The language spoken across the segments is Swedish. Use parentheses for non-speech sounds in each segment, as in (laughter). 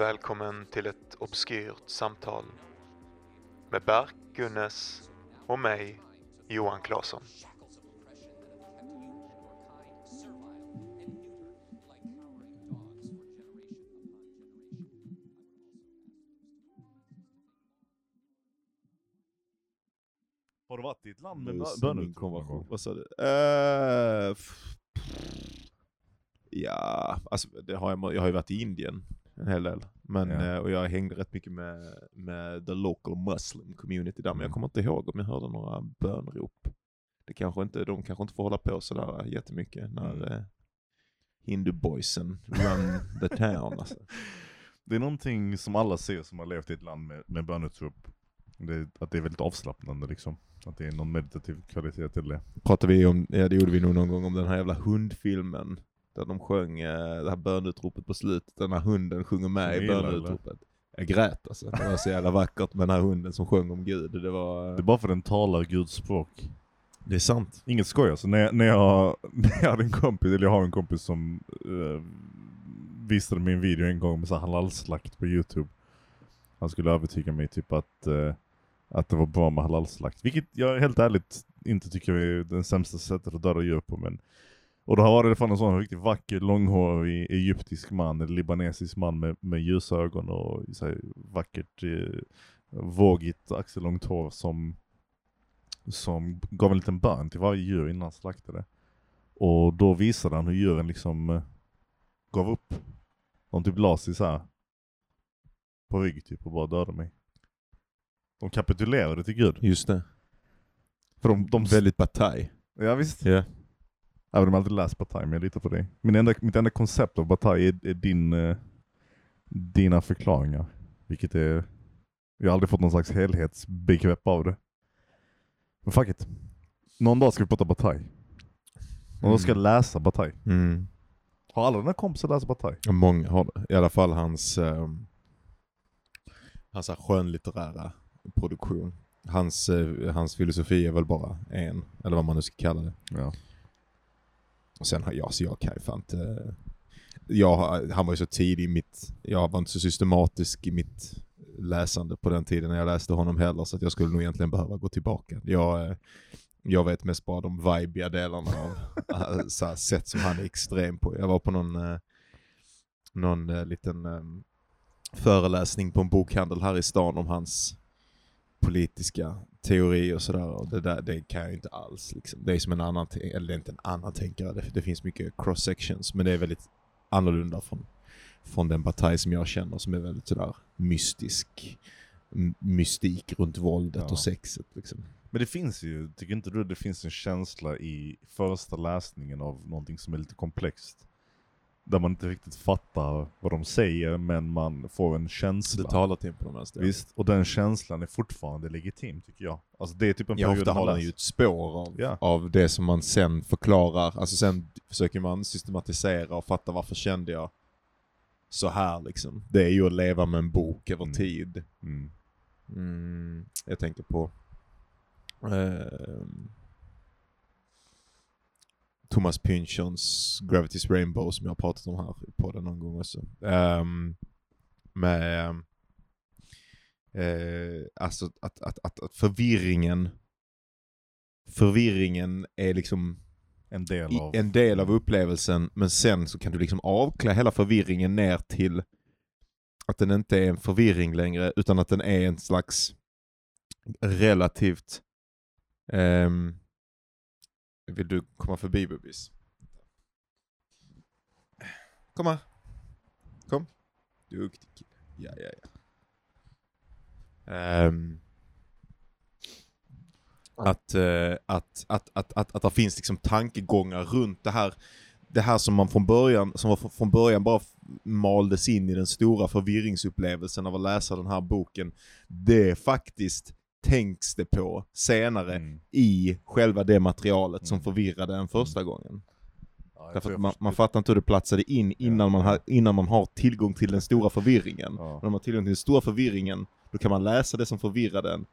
Välkommen till ett obskyrt samtal med Berk Gunnes och mig, Johan Claesson. Har du varit i ett land med Just bö- min böneutrop någon konversation. gång? Vad sa du? Eh, ja, alltså det har jag, jag har ju varit i Indien en hel del. Men, Ja. eh, och jag hängde rätt mycket med, med the local muslim community där. Men jag Mm. kommer inte ihåg om jag hörde några bönrop. Det kanske inte, de kanske inte får hålla på sådär jättemycket när Mm. eh, hinduboysen run the town. Alltså. (laughs) Det är någonting som alla ser som har levt i ett land med, med böneutrop. Att det är väldigt avslappnande liksom. Att det är någon meditativ kvalitet till det. Pratade vi om, ja det gjorde vi nog någon gång om den här jävla hundfilmen. Där de sjöng eh, det här bönutropet på slutet. Den här hunden sjunger med i gillar, bönutropet. Jag grät alltså. Det var så jävla vackert med den här hunden som sjöng om Gud. Det var... Det är bara för den talar Guds språk. Det är sant. Inget skoj alltså. När jag, när jag, (laughs) när jag hade en kompis, eller jag har en kompis som uh, visade mig en video en gång med så här halalslakt på youtube. Han skulle övertyga mig typ att, eh, att det var bra med halalslakt. Vilket jag helt ärligt inte tycker är det sämsta sättet att döda djur på. Men, och då var det fan en sån riktigt vacker, långhårig egyptisk man, eller libanesisk man med, med ljusa ögon och så här, vackert, eh, vågigt axellångt hår som som gav en liten bön till varje djur innan han slaktade. Och då visade han hur djuren liksom eh, gav upp. De typ la sig så här på rygg typ och bara dödade mig. De kapitulerade till Gud. Just det. För de, de Väldigt bataj. Ja visst. Ja. Även om jag aldrig läst Bataille, men jag litar på dig. Min enda, mitt enda koncept av Bataille är, är din, eh, dina förklaringar. Vilket är, jag har aldrig fått någon slags helhetsbegrepp av det. Men fuck it. Någon dag ska vi prata Bataille. Någon dag ska jag läsa Bataille. Mm. Har alla dina kompisar läst Bataille? Många har det. I alla fall hans, um, hans skönlitterära produktion. Hans, eh, hans filosofi är väl bara en, eller vad man nu ska kalla det. Ja. Och sen har jag, så jag kan ju fan inte... Jag, han var ju så tidig i mitt... Jag var inte så systematisk i mitt läsande på den tiden när jag läste honom heller, så att jag skulle nog egentligen behöva gå tillbaka. Jag, eh, jag vet mest bara de vibiga delarna av (laughs) eh, så här, sätt som han är extrem på. Jag var på någon, eh, någon liten föreläsning på en bokhandel här i stan om hans politiska teori och sådär. Och det, där, det kan jag inte alls. Liksom. Det är som en annan, eller det är inte en annan tänkare, det, det finns mycket cross sections, men det är väldigt annorlunda från, från den partaj som jag känner som är väldigt sådär mystisk. Mystik runt våldet Ja. och sexet liksom. Men det finns ju, tycker inte du det finns en känsla i första läsningen av någonting som är lite komplext? Där man inte riktigt fattar vad de säger, men man får en känsla. Det talar till på de här. Visst, och den känslan är fortfarande legitim tycker jag. Alltså det är typ en Ja, period ofta man har den ju ett spår av, Ja. av det som man sen förklarar. Alltså sen försöker man systematisera och fatta varför kände jag så här liksom. Det är ju att leva med en bok över Mm. tid. Mm. Mm, jag tänker på ehm, Thomas Pynchons Gravity's Rainbow som jag har pratat om här i podden någon gång också. Ehm, med eh, alltså att, att, att, att förvirringen förvirringen är liksom En del av... en del av upplevelsen men sen så kan du liksom avklä hela förvirringen ner till att den inte är en förvirring längre utan att den är en slags relativt ehm, vill du komma förbi Bubbis? Kom här. Kom. Duktig kille. Ja, ja, ja. Um, att, uh, att, att, att, att, att det finns liksom tankegångar runt det här, det här som man från början, som var från- början bara maldes in i den stora förvirringsupplevelsen av att läsa den här boken. Det är faktiskt tänks det på senare Mm. i själva det materialet som Mm. förvirrade en första gången. Ja, Därför att man, man fattar inte hur det platsade in innan, man, har, innan man har tillgång till den stora förvirringen. Ja. När man har tillgång till den stora förvirringen, då kan man läsa det som förvirrade en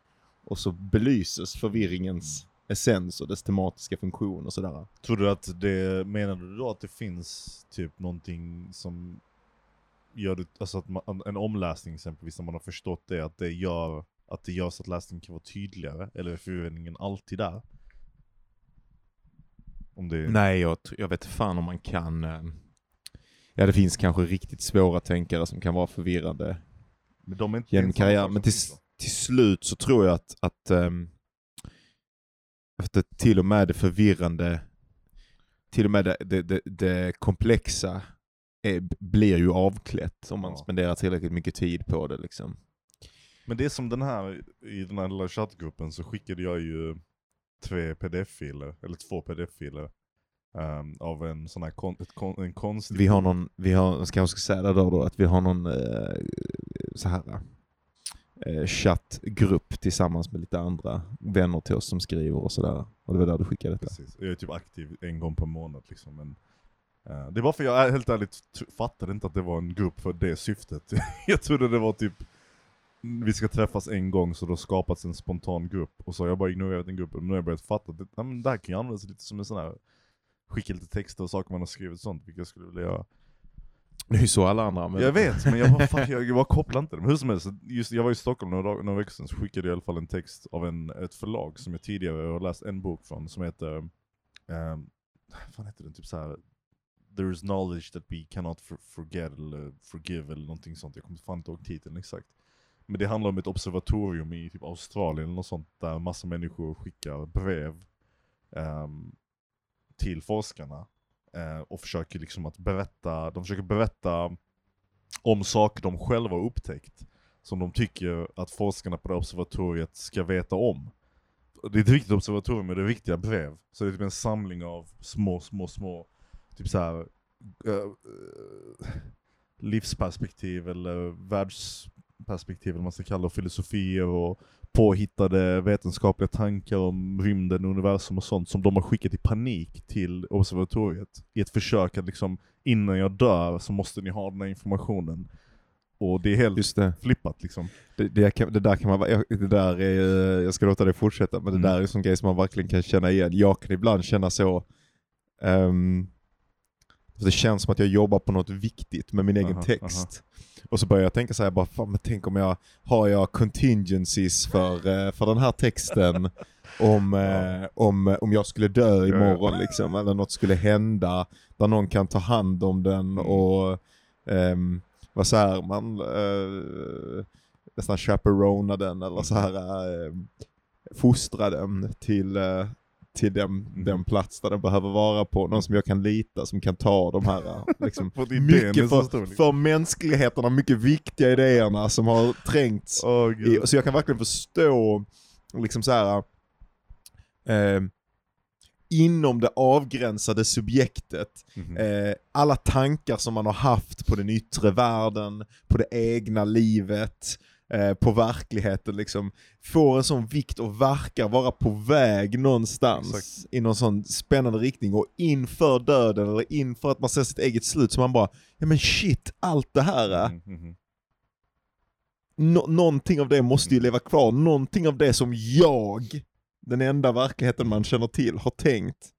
och så belyses förvirringens essens och dess tematiska funktion och sådär. Tror du att det, menar du då att det finns typ någonting som gör det, alltså att man, en omläsning exempelvis, när man har förstått det, att det gör att det gör så att läsningen kan vara tydligare, eller är förvirringen alltid där? Om det... Nej, jag, jag vet fan om man kan... eh, Ja, det finns kanske riktigt svåra tänkare som kan vara förvirrande Men de är inte genom det är inte samma karriär. sak Men till, till slut så tror jag att, att, ehm, att det, till och med det förvirrande, till och med det, det, det, det komplexa är, blir ju avklätt om man Ja. spenderar tillräckligt mycket tid på det. Liksom. Men det är som den här, i den här lilla chattgruppen så skickade jag ju tre pdf-filer, eller två pdf-filer. ehm, av en sån här kon, kon, en konstig... Vi har någon, vi har, jag kanske ska säga det då, då att vi har någon eh, så här eh, chattgrupp tillsammans med lite andra vänner till oss som skriver och sådär. Och det var där du skickade detta. Precis. Jag är typ aktiv en gång per månad liksom. Men, eh, det var för jag helt ärligt fattade inte att det var en grupp för det syftet. (laughs) jag trodde det var typ vi ska träffas en gång så då skapats en spontan grupp. Och så har jag bara ignorerat den gruppen. Nu har jag börjat fatta att det, men det här kan ju användas lite som en sån här skicka lite texter och saker man har skrivit sånt, vilket jag skulle vilja göra. Det är ju så alla andra använder Jag det. vet, men jag bara, fuck, jag, jag kopplar inte det. Men hur som helst, just, jag var i Stockholm några, dag- några veckor sedan, så skickade jag i alla fall en text av en, ett förlag som jag tidigare har läst en bok från, som heter, um, vad heter den, typ såhär There is knowledge that we cannot for, forget eller forgive eller någonting sånt, jag kommer fan inte ihåg titeln exakt. Men det handlar om ett observatorium i typ Australien eller sånt, där massa människor skickar brev um, till forskarna uh, och försöker liksom att berätta, de försöker berätta om saker de själva har upptäckt som de tycker att forskarna på det observatoriet ska veta om. Det är ett riktigt observatorium och det är riktiga brev. Så det är typ en samling av små, små, små, typ så här uh, livsperspektiv eller världs världsperspektiv eller man ska kalla det, och filosofier och påhittade vetenskapliga tankar om rymden, universum och sånt som de har skickat i panik till observatoriet. I ett försök att liksom, innan jag dör så måste ni ha den här informationen. Och det är helt Just det. flippat liksom. Det, det, kan, det där kan man, det där är, jag ska låta det fortsätta, men det Mm. där är en sån grej som man verkligen kan känna igen. Jag kan ibland känna så, ehm, det känns som att jag jobbar på något viktigt med min egen Aha, text. Och så börjar jag tänka så här, bara, fan, men tänk om jag, har jag contingencies för, (laughs) eh, för den här texten? om, eh, om, om jag skulle dö Ja, ja. imorgon liksom, eller något skulle hända, där någon kan ta hand om den Mm. och ehm, vad säger man, eh, nästan chaperona den eller så här eh, fostra den till, eh, till den, Mm. den plats där den behöver vara på. Någon som jag kan lita, som kan ta de här eh, (laughs) liksom, mycket för, för mänskligheten, de mycket viktiga idéerna som har trängts gud. i, så jag kan verkligen förstå, liksom så här. Eh, inom det avgränsade subjektet, Mhm. eh, alla tankar som man har haft på den yttre världen, på det egna livet, eh, på verkligheten liksom, får en sån vikt och verkar vara på väg någonstans Exakt. i någon sån spännande riktning och inför döden eller inför att man ser sitt eget slut så man bara, ja men shit, allt det här är Mhm, mhm. nå- någonting av det måste ju leva kvar. Någonting av det som jag, den enda verkligheten man känner till, har tänkt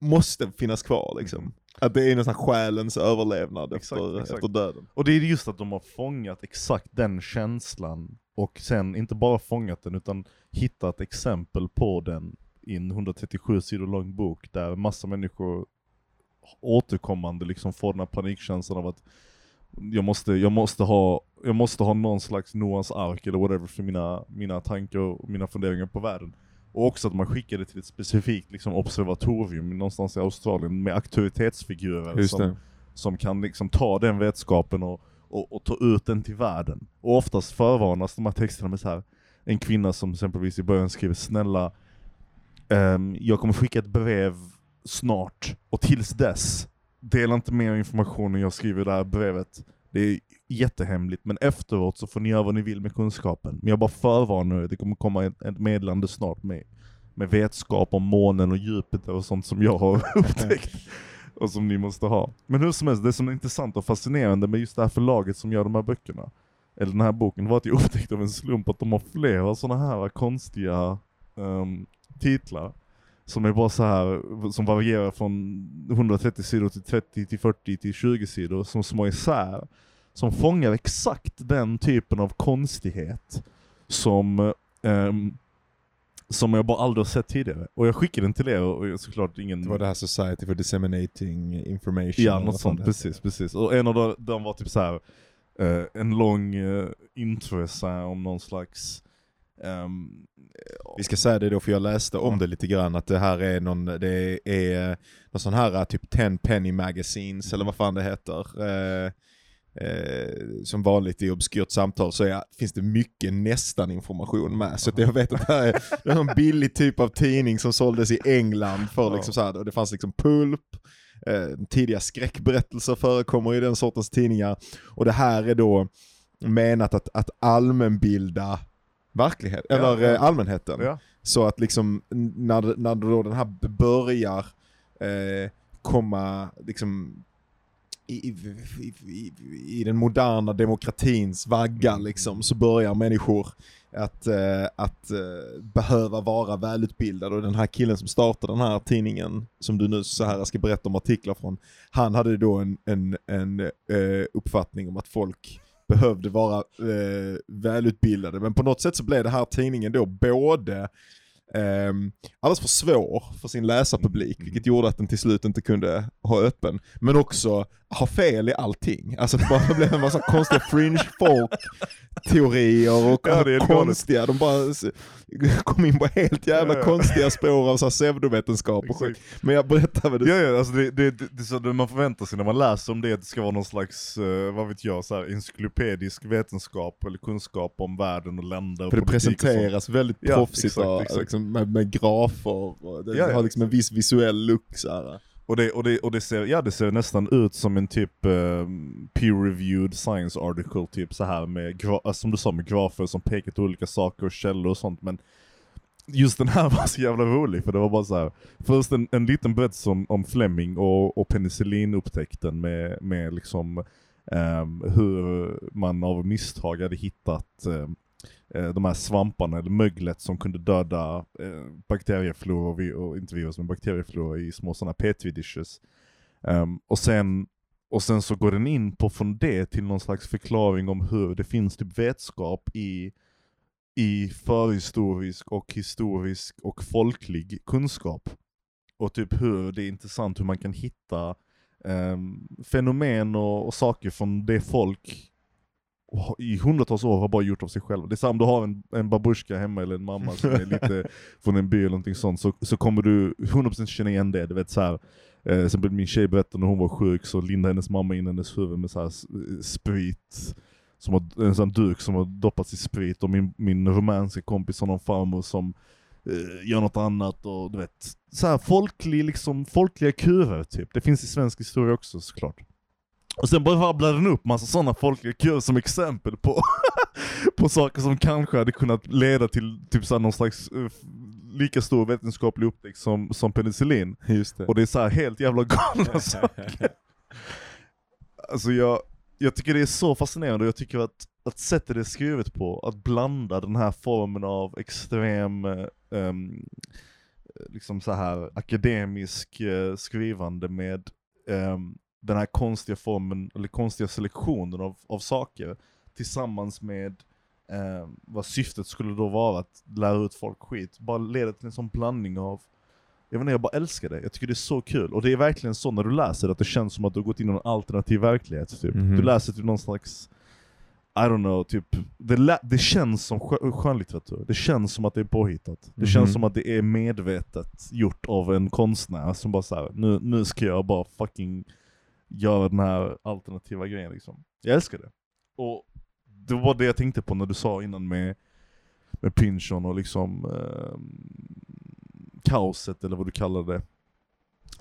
måste finnas kvar liksom. Att det är nästan själens överlevnad. Exakt, efter, exakt. efter döden. Och det är just att de har fångat exakt den känslan och sen inte bara fångat den utan hittat exempel på den i en 137 sidor lång bok där massa människor återkommande liksom får den här panikkänslan av att jag måste, jag måste, ha, jag måste ha någon slags Noahs ark eller whatever för mina, mina tankar och mina funderingar på världen. Och också att man skickade till ett specifikt liksom, observatorium någonstans i Australien med auktoritetsfigurer som, som kan liksom ta den vetskapen och, och, och ta ut den till världen. Och oftast förvarnas de här texterna med så här en kvinna som exempelvis i början skriver snälla, ehm, jag kommer skicka ett brev snart, och tills dess, dela inte mer information än jag skriver i det här brevet. Det är jättehemligt, men efteråt så får ni göra vad ni vill med kunskapen. Men jag bara förvarnar er, det kommer komma ett, meddelande snart med, med vetskap om månen och Jupiter och sånt som jag har (laughs) upptäckt. (laughs) och som ni måste ha. Men hur som helst, det som är intressant och fascinerande med just det här förlaget som gör de här böckerna, eller den här boken, var att jag upptäckte av en slump att de har flera sådana här konstiga ehm, titlar. Som är bara så här som varierar från 130 sidor till 30 till 40 till 20 sidor, som små isär. Som fångar exakt den typen av konstighet som, ehm, som jag bara aldrig har sett tidigare. Och jag skickade den till er och såklart ingen... Det var det här Society for Disseminating Information. Ja, något sånt, precis, precis. Och en av de, de var typ så här eh, en lång intro så här, om någon slags ehm, Vi ska säga det då för jag läste om det lite grann att det här är någon, det är någon sån här typ 10 penny magazines eller vad fan det heter. Eh, eh, som vanligt i obskyrt samtal så är, finns det mycket nästan information med. Så att jag vet att det här är, det är en billig typ av tidning som såldes i England för liksom så här, och det fanns liksom pulp, eh, tidiga skräckberättelser förekommer i den sortens tidningar. Och det här är då menat att, att allmänbilda verklighet, Ja, eller ja. eh, allmänheten. ja. Så att liksom när, när då den här börjar eh, komma liksom i, i, i, i, den moderna demokratins vagga liksom, så börjar människor att, eh, att eh, behöva vara välutbildade och den här killen som startade den här tidningen som du nu så här ska berätta om artiklar från, han hade då en, en, en eh, uppfattning om att folk behövde vara eh, välutbildade. Men på något sätt så blev det här tidningen då både ehm, alldeles för svår för sin läsarpublik, vilket gjorde att den till slut inte kunde ha öppen. Men också ha fel i allting. Alltså det bara blev en massa konstiga fringe folk teorier och Ja, konstiga, de bara kom in på helt jävla Ja, ja. konstiga spår av så här pseudovetenskap och skit. Men jag berättar vad det Ja, ja, alltså det, det, det, så man förväntar sig när man läser om det, att det ska vara någon slags, eh, vad vet jag, så här, encyklopedisk vetenskap eller kunskap om världen och länder och För det politik och presenteras väldigt Ja, proffsigt exakt, och, exakt. Liksom, med, med grafer och det Ja, ja. har liksom en viss visuell look så här. Och det, och, det, och det, ser, ja, det ser nästan ut som en typ eh, peer-reviewed science article, typ så här med, alltså, som du sa, med grafer som pekar till olika saker och källor och sånt, men just den här (laughs) var så jävla rolig, för det var bara så här. först en, en liten berättelse om, om Fleming och, och penicillinupptäckten med, med liksom ehm, hur man av misstag hade hittat ehm, eh, de här svamparna eller möglet som kunde döda eh, bakterieflora, och vi- och inte virus men bakterieflora i små sådana petri dishes. Um, och, sen, och sen så går den in på från det till någon slags förklaring om hur det finns typ vetskap i, i förhistorisk och historisk och folklig kunskap. Och typ hur det är intressant hur man kan hitta ehm, fenomen och, och saker från det folk och i hundratals år har bara gjort av sig själva. Det är samma om du har en, en babushka hemma eller en mamma som är lite (laughs) från en by eller någonting sånt, så, så kommer du 100% känna igen det. Du vet så här, eh, min tjej berättade när hon var sjuk så lindade hennes mamma in hennes huvud med så här s- sprit, som har, en sån duk som har doppats i sprit och min, min rumänska kompis har någon farmor som eh, gör något annat och du vet, så här folklig, liksom, folkliga kurer typ. Det finns i svensk historia också såklart. Och sen bara rabblar den upp massa sådana kurer som exempel på, (laughs) på saker som kanske hade kunnat leda till typ såhär någon slags f- lika stor vetenskaplig upptäckt som, som penicillin. Just det. Och det är så här helt jävla galna (laughs) saker. Alltså jag, jag tycker det är så fascinerande och jag tycker att, att sättet det är skrivet på, att blanda den här formen av extrem, ehm, liksom så här akademisk eh, skrivande med ehm, den här konstiga formen, eller konstiga selektionen av, av saker tillsammans med eh, vad syftet skulle då vara att lära ut folk skit, bara leder till en sån blandning av jag vet inte, jag bara älskar det. Jag tycker det är så kul. Och det är verkligen så när du läser att det känns som att du har gått in i en alternativ verklighet. Typ. Mhm. Du läser typ någon slags, I don't know, typ, det, det känns som skö- skönlitteratur. Det känns som att det är påhittat. Det Mhm. känns som att det är medvetet gjort av en konstnär som bara såhär, nu, nu ska jag bara fucking göra den här alternativa grejen liksom. Jag älskar det. Och det var det jag tänkte på när du sa innan med, med Pinchon och liksom eh, kaoset eller vad du kallade det.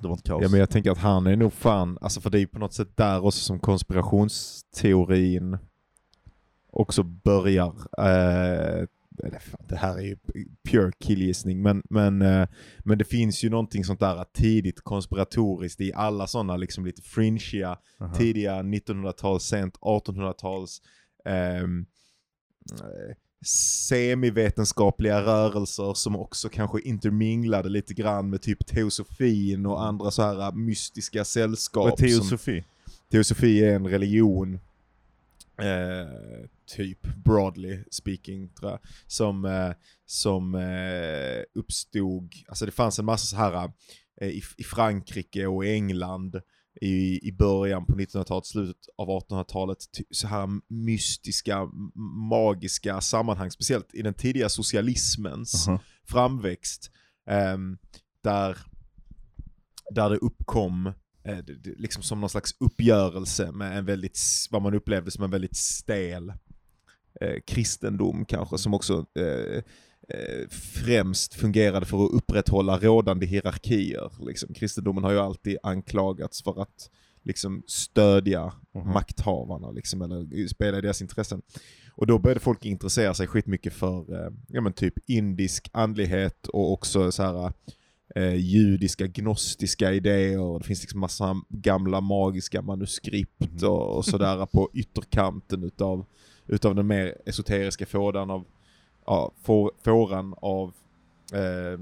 Det var inte kaos. Ja men jag tänker att han är nog fan, alltså för det är ju på något sätt där också som konspirationsteorin också börjar. Eh, eller det här är ju pure killgissning men, men, eh, men det finns ju någonting sånt där tidigt konspiratoriskt i alla sådana liksom lite fringiga Aha. tidiga 1900-tals, sent 1800-tals ehm, eh, semivetenskapliga rörelser som också kanske interminglade lite grann med typ teosofin och andra så här mystiska sällskap. Vad är som- teosofi? Teosofi är en religion Eh, typ broadly speaking tror jag. Som, eh, som eh, uppstod, alltså det fanns en massa så här eh, i, i Frankrike och England i, i början på 1900-talet, slutet av 1800-talet, ty- så här mystiska, magiska sammanhang, speciellt i den tidiga socialismens Aha. framväxt. ehm, där, där det uppkom liksom som någon slags uppgörelse med en väldigt, vad man upplevde som en väldigt stel eh, kristendom kanske, som också eh, eh, främst fungerade för att upprätthålla rådande hierarkier. Liksom. Kristendomen har ju alltid anklagats för att liksom, stödja Mhm. makthavarna, liksom, eller spela i deras intressen. Och då började folk intressera sig skitmycket för eh, ja, men typ indisk andlighet och också så här eh, judiska gnostiska idéer. Och det finns liksom massa gamla magiska manuskript och, och sådär på ytterkanten utav, utav den mer esoteriska fåran av, ja, få- fåran av eh,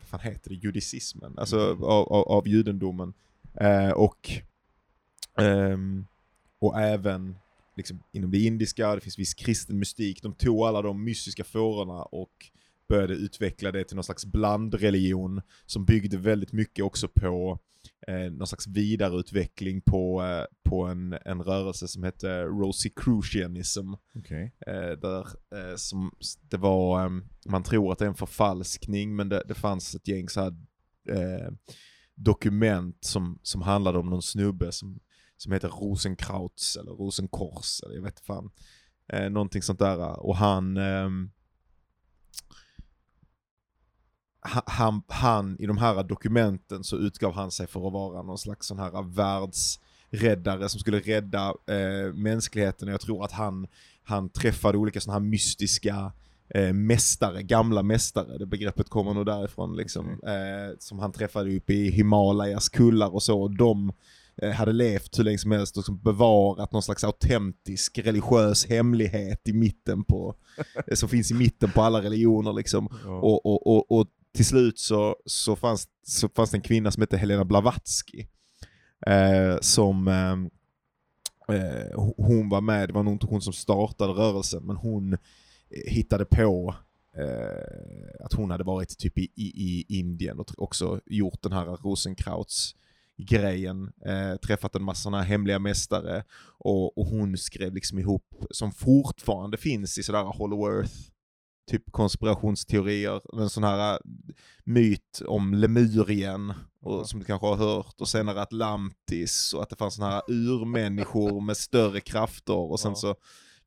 vad fan heter det, judicismen, alltså mm. av, av, av judendomen. Eh, och, ehm, och även liksom, inom det indiska, det finns viss kristen mystik. De tog alla de mystiska fårorna och började utveckla det till någon slags blandreligion som byggde väldigt mycket också på eh, någon slags vidareutveckling på, eh, på en, en rörelse som hette Rosicrucianism. Okej. Eh, där, eh, som, det var, ehm, man tror att det är en förfalskning men det, det fanns ett gäng så här, eh, dokument som, som handlade om någon snubbe som, som heter Rosenkrauts eller Rosenkors eller jag vet fan. Eh, någonting sånt där och han ehm, ha- han, han, i de här dokumenten så utgav han sig för att vara någon slags sån här världsräddare som skulle rädda eh, mänskligheten. Jag tror att han, han träffade olika såna här mystiska eh, mästare, gamla mästare, det begreppet kommer nog därifrån liksom, eh, som han träffade uppe i Himalayas kullar och så, och de eh, hade levt hur länge som helst och bevarat någon slags autentisk religiös hemlighet i mitten på, (laughs) eh, som finns i mitten på alla religioner liksom. Ja. Och, och, och, och till slut så, så, fanns, så fanns det en kvinna som hette Helena Blavatsky. Eh, som, eh, eh hon var med, det var nog inte hon som startade rörelsen, men hon eh, hittade på eh, att hon hade varit typ i, i, i Indien och också gjort den här Rosenkrauts grejen, eh, träffat en massa såna här hemliga mästare och, och hon skrev liksom ihop, som fortfarande finns i sådär Hollow Earth, typ konspirationsteorier, en sån här äh, myt om Lemurien, och, som du kanske har hört, och senare Atlantis, och att det fanns såna här (laughs) urmänniskor med större krafter, och sen Ja. så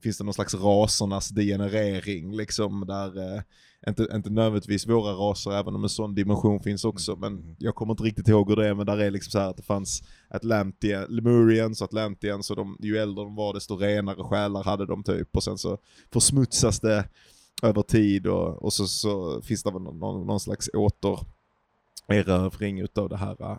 finns det någon slags rasernas degenerering, liksom där, eh, inte, inte nödvändigtvis våra raser, även om en sån dimension finns också, Mm, men jag kommer inte riktigt ihåg hur det är, men där är liksom så här att det fanns Atlantia, Lemurians och Atlantians, och de, ju äldre de var desto renare själar hade de typ, och sen så försmutsas det över tid och, och så, så finns det väl någon, någon, slags återerövring utav det här eh,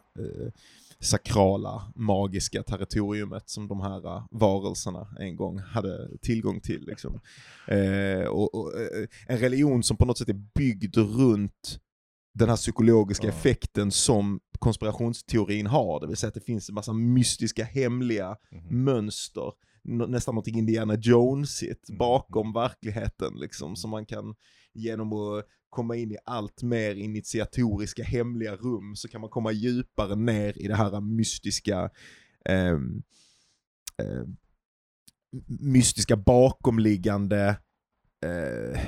sakrala, magiska territoriumet som de här eh, varelserna en gång hade tillgång till. Liksom. Eh, och, och, eh, en religion som på något sätt är byggd runt den här psykologiska Ja. effekten som konspirationsteorin har, det vill säga att det finns en massa mystiska, hemliga Mhm. mönster, Nå- nästan någonting Indiana Jonesigt Mm. bakom verkligheten liksom, som man kan genom att komma in i allt mer initiatoriska hemliga rum så kan man komma djupare ner i det här mystiska ehm, ehm, mystiska bakomliggande eh,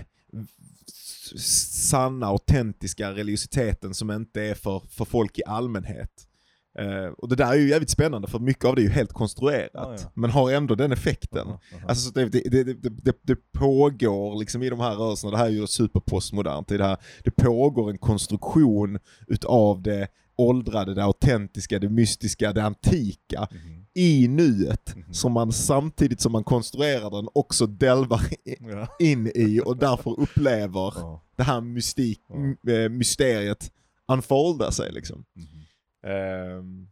sanna, autentiska religiositeten som inte är för, för folk i allmänhet. Eh, och det där är ju jävligt spännande för mycket av det är ju helt konstruerat, Ja, ja. men har ändå den effekten. Aha, aha. Alltså så det, det, det, det, pågår liksom i de här rörelserna, det här är ju superpostmodernt, det, här, det pågår en konstruktion utav det åldrade, det autentiska, det mystiska, det antika Mhm. i nuet Mhm. som man samtidigt som man konstruerar den också delvar Ja. in i och därför upplever Ja. det här mystik, Ja. eh, mysteriet unfolda sig liksom. Mhm. Ehm,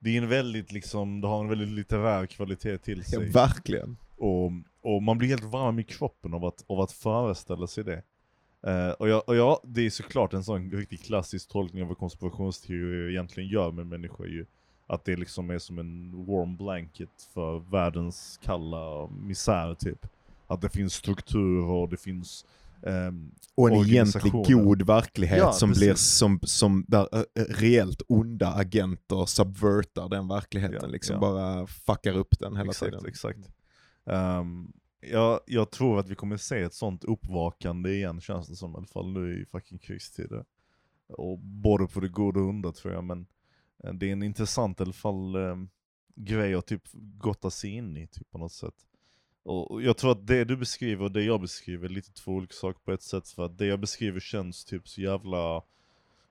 Det är en väldigt liksom, det har en väldigt litterär kvalitet till ja, sig. verkligen. Och, och man blir helt varm i kroppen av att, av att föreställa sig det. Eh, och, ja, och ja, det är såklart en sån riktigt klassisk tolkning av vad konspirationsteorier egentligen gör med människor ju. Att det liksom är som en warm blanket för världens kalla misär typ. Att det finns strukturer och det finns ehm, Och en egentlig god verklighet Ja, som precis. blir som, som där äh, äh, reellt onda agenter subvertar den verkligheten. Ja, liksom ja. bara fuckar upp den hela exakt, tiden. exakt. Ehm, jag, jag tror att vi kommer se ett sånt uppvakande igen känns det som i alla fall nu i fucking krigstider. Och både på det goda och onda tror jag men eh, det är en intressant i alla fall ehm, grej att typ gotta sig in i typ på något sätt. Och jag tror att det du beskriver och det jag beskriver är lite två olika saker på ett sätt för att det jag beskriver känns typ så jävla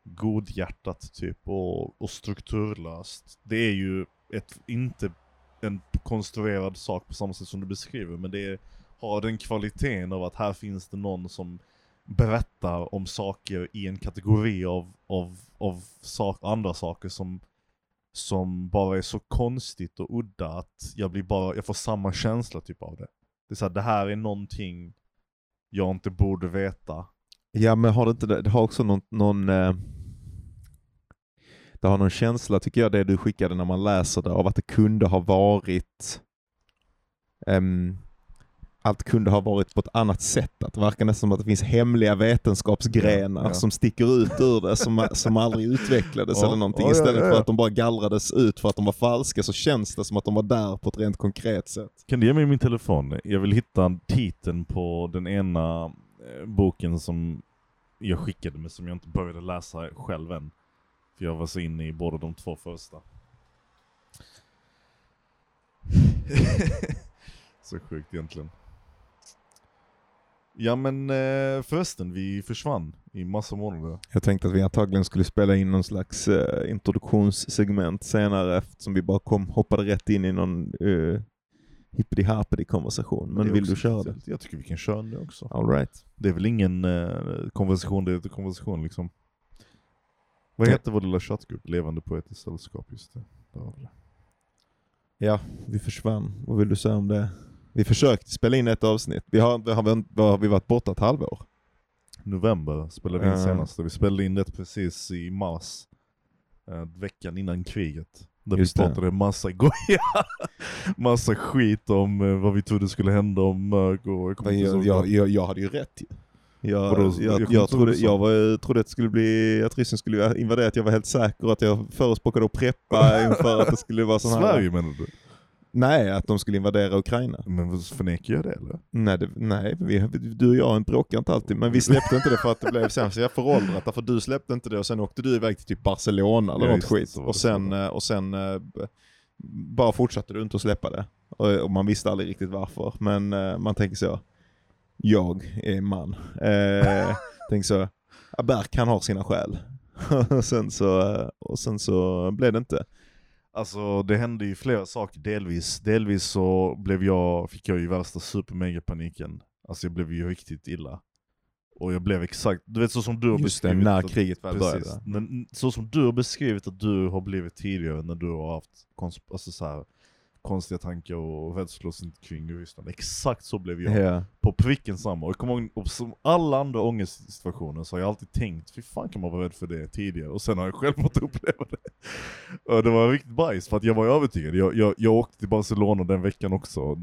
godhjärtat typ och, och strukturlöst. Det är ju ett, inte en konstruerad sak på samma sätt som du beskriver men det är, har den kvaliteten av att här finns det någon som berättar om saker i en kategori av, av, av sak, andra saker som, som bara är så konstigt och udda att jag blir bara, jag får samma känsla typ av det. Det är så här, det här är någonting jag inte borde veta. Ja men har det inte det, det har också någon, någon eh, det har någon känsla tycker jag det du skickade när man läser det av att det kunde ha varit ehm, allt kunde ha varit på ett annat sätt. Att det verkar nästan som att det finns hemliga vetenskapsgrenar Ja, ja. som sticker ut ur det som, (laughs) som aldrig utvecklades Ja, eller någonting. Istället för att de bara gallrades ut för att de var falska så känns det som att de var där på ett rent konkret sätt. Kan du ge mig min telefon? Jag vill hitta titeln på den ena eh, boken som jag skickade men som jag inte började läsa själv än. För jag var så inne i båda de två första. (laughs) så sjukt egentligen. Ja men eh, förresten, vi försvann i massa månader. Jag tänkte att vi antagligen skulle spela in någon slags eh, introduktionssegment senare eftersom vi bara kom, hoppade rätt in i någon uh, hippity konversation. Men vill du köra det? Jag tycker vi kan köra det också. All right. Det är väl ingen eh, konversation, det är konversation liksom. Vad heter vår lilla chattgrupp? Levande poetiskt sällskap, just det. Ja, vi försvann. Vad vill du säga om det? Vi försökte spela in ett avsnitt. Vi har, vi har, har vi varit borta ett halvår? November spelade vi in senast. Vi spelade in det precis i mars. Eh, veckan innan kriget. Där Just vi det. pratade massa (laughs) goja. massa skit om eh, vad vi trodde skulle hända om Mög och... Jag Jag, jag, jag, jag, hade ju rätt ju. Jag, Vadå? jag, Jag jag, trodde, jag var, trodde att det skulle bli, att ryssen skulle invadera, att jag var helt säker att jag förespråkade att preppa (laughs) inför att det skulle vara sån här... Sverige menar du? Nej, att de skulle invadera Ukraina. Men vad- förnekar jag det eller? Nej, det, nej vi, du och jag bråkar inte alltid, men vi släppte inte det för att det blev sen så jag föråldrat. Därför du släppte inte det och sen åkte du iväg till typ Barcelona eller Ja, något skit. Och sen, och sen eh, b- bara fortsatte du inte att släppa det. Och, och man visste aldrig riktigt varför. Men eh, man tänker så, jag är man. Eh, (laughs) tänker så, Berk han har sina skäl. (laughs) och, sen så, eh, och sen så blev det inte. Alltså det hände ju flera saker delvis. Delvis så blev jag, fick jag ju värsta supermegapaniken. Alltså jag blev ju riktigt illa. Och jag blev exakt, du vet så som du har Just det, beskrivit. när att- kriget väl började. Men, så som du har beskrivit att du har blivit tidigare när du har haft alltså så här, konstiga tankar och rädslor kring Ryssland. Exakt så blev jag. Ja. På pricken samma. Och jag kommer ihåg, och som alla andra ångestsituationer så har jag alltid tänkt, fy fan kan man vara rädd för det tidigare? Och sen har jag själv (laughs) fått uppleva det. Och det var riktigt bajs, för att jag var övertygad. Jag, jag, jag åkte till Barcelona den veckan också,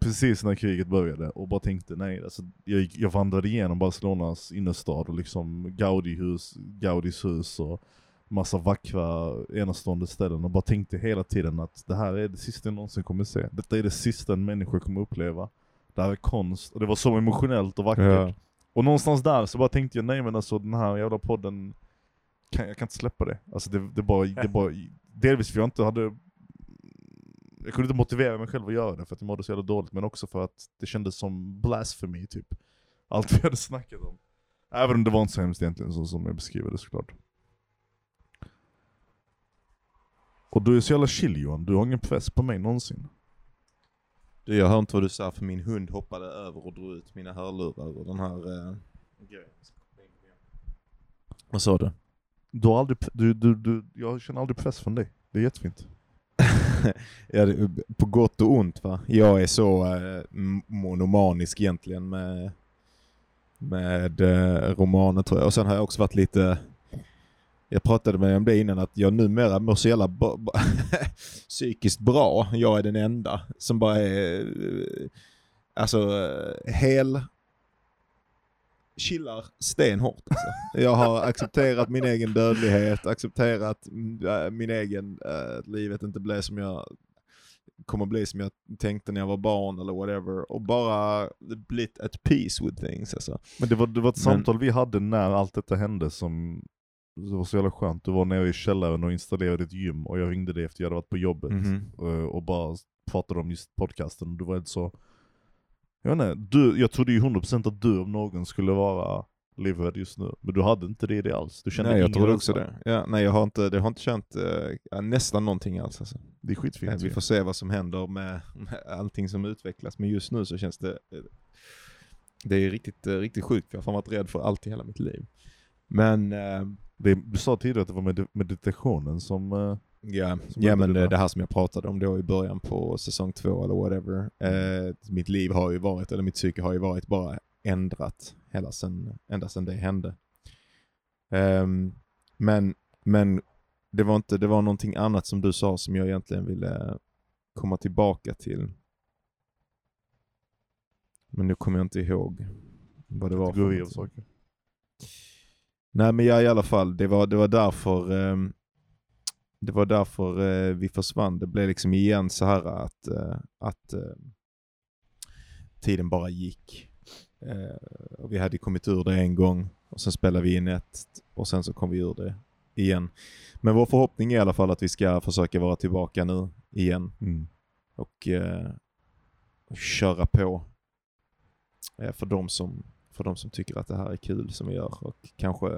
precis när kriget började, och bara tänkte nej, alltså, jag, jag vandrade igenom Barcelonas innerstad och liksom Gaudi-hus, Gaudis hus och massa vackra, enastående ställen och bara tänkte hela tiden att det här är det sista jag någonsin kommer se. Detta är det sista en människa kommer uppleva. Det här är konst, och det var så emotionellt och vackert. Ja. Och någonstans där så bara tänkte jag, nej men alltså den här jävla podden, kan, jag kan inte släppa det. Alltså det, det bara, det bara, delvis för jag inte hade, jag kunde inte motivera mig själv att göra det för att jag mådde så jävla dåligt, men också för att det kändes som blasphemy typ. Allt vi hade snackat om. Även om det var inte så hemskt egentligen så som jag beskriver det såklart. Och du är så jävla chill Johan, du har ingen press på mig någonsin. Du, jag hör inte vad du sa för min hund hoppade över och drog ut mina hörlurar och den här eh. Vad sa du? Du har aldrig, du, du, du, jag känner aldrig press från dig. Det är jättefint. (laughs) ja, det, på gott och ont va. Jag är så eh, monomanisk egentligen med, med eh, romaner tror jag. Och sen har jag också varit lite, jag pratade med om det innan, att jag numera mår så jävla (laughs) psykiskt bra. Jag är den enda som bara är, eh, alltså, eh, hel chillar stenhårt. Alltså. Jag har accepterat min egen dödlighet, accepterat äh, min egen, äh, livet inte blev som jag kommer bli som jag tänkte när jag var barn eller whatever. Och bara blivit at peace with things. Alltså. Men det var, det var ett Men- samtal vi hade när allt detta hände som det var så jävla skönt. Du var nere i källaren och installerade ett gym och jag ringde dig efter jag hade varit på jobbet Mhm. eh, och bara pratade om just podcasten. Och du var helt så... Jag vet inte, du, jag trodde ju 100% att du om någon skulle vara livrädd just nu. Men du hade inte det i det alls. Du kände Nej, jag trodde också det. Ja, nej, jag har inte, det har inte känt eh, nästan någonting alls. Alltså. Det är skitfint. Nej, vi får se vad som händer med, med allting som utvecklas. Men just nu så känns det, eh, det är riktigt, eh, riktigt sjukt. Jag har fan varit rädd för allt i hela mitt liv. Men eh, det, du sa tidigare att det var med, meditationen som... eh, Ja, Som ja men det, var. det här som jag pratade om då i början på säsong två eller whatever. Eh, mitt liv har ju varit, eller mitt psyke har ju varit bara ändrat hela sen, ända sedan det hände. Ehm, men, men det var inte, det var någonting annat som du sa som jag egentligen ville komma tillbaka till. Men nu kommer jag inte ihåg vad det var. kategori av någonting. saker. Nej men ja, i alla fall, det var, det var därför ehm, det var därför eh, vi försvann. Det blev liksom igen så här att, eh, att eh, tiden bara gick. Eh, och vi hade kommit ur det en gång och sen spelade vi in ett och sen så kom vi ur det igen. Men vår förhoppning är i alla fall att vi ska försöka vara tillbaka nu igen Mm. och eh, köra på eh, för, de som, för de som tycker att det här är kul som vi gör och kanske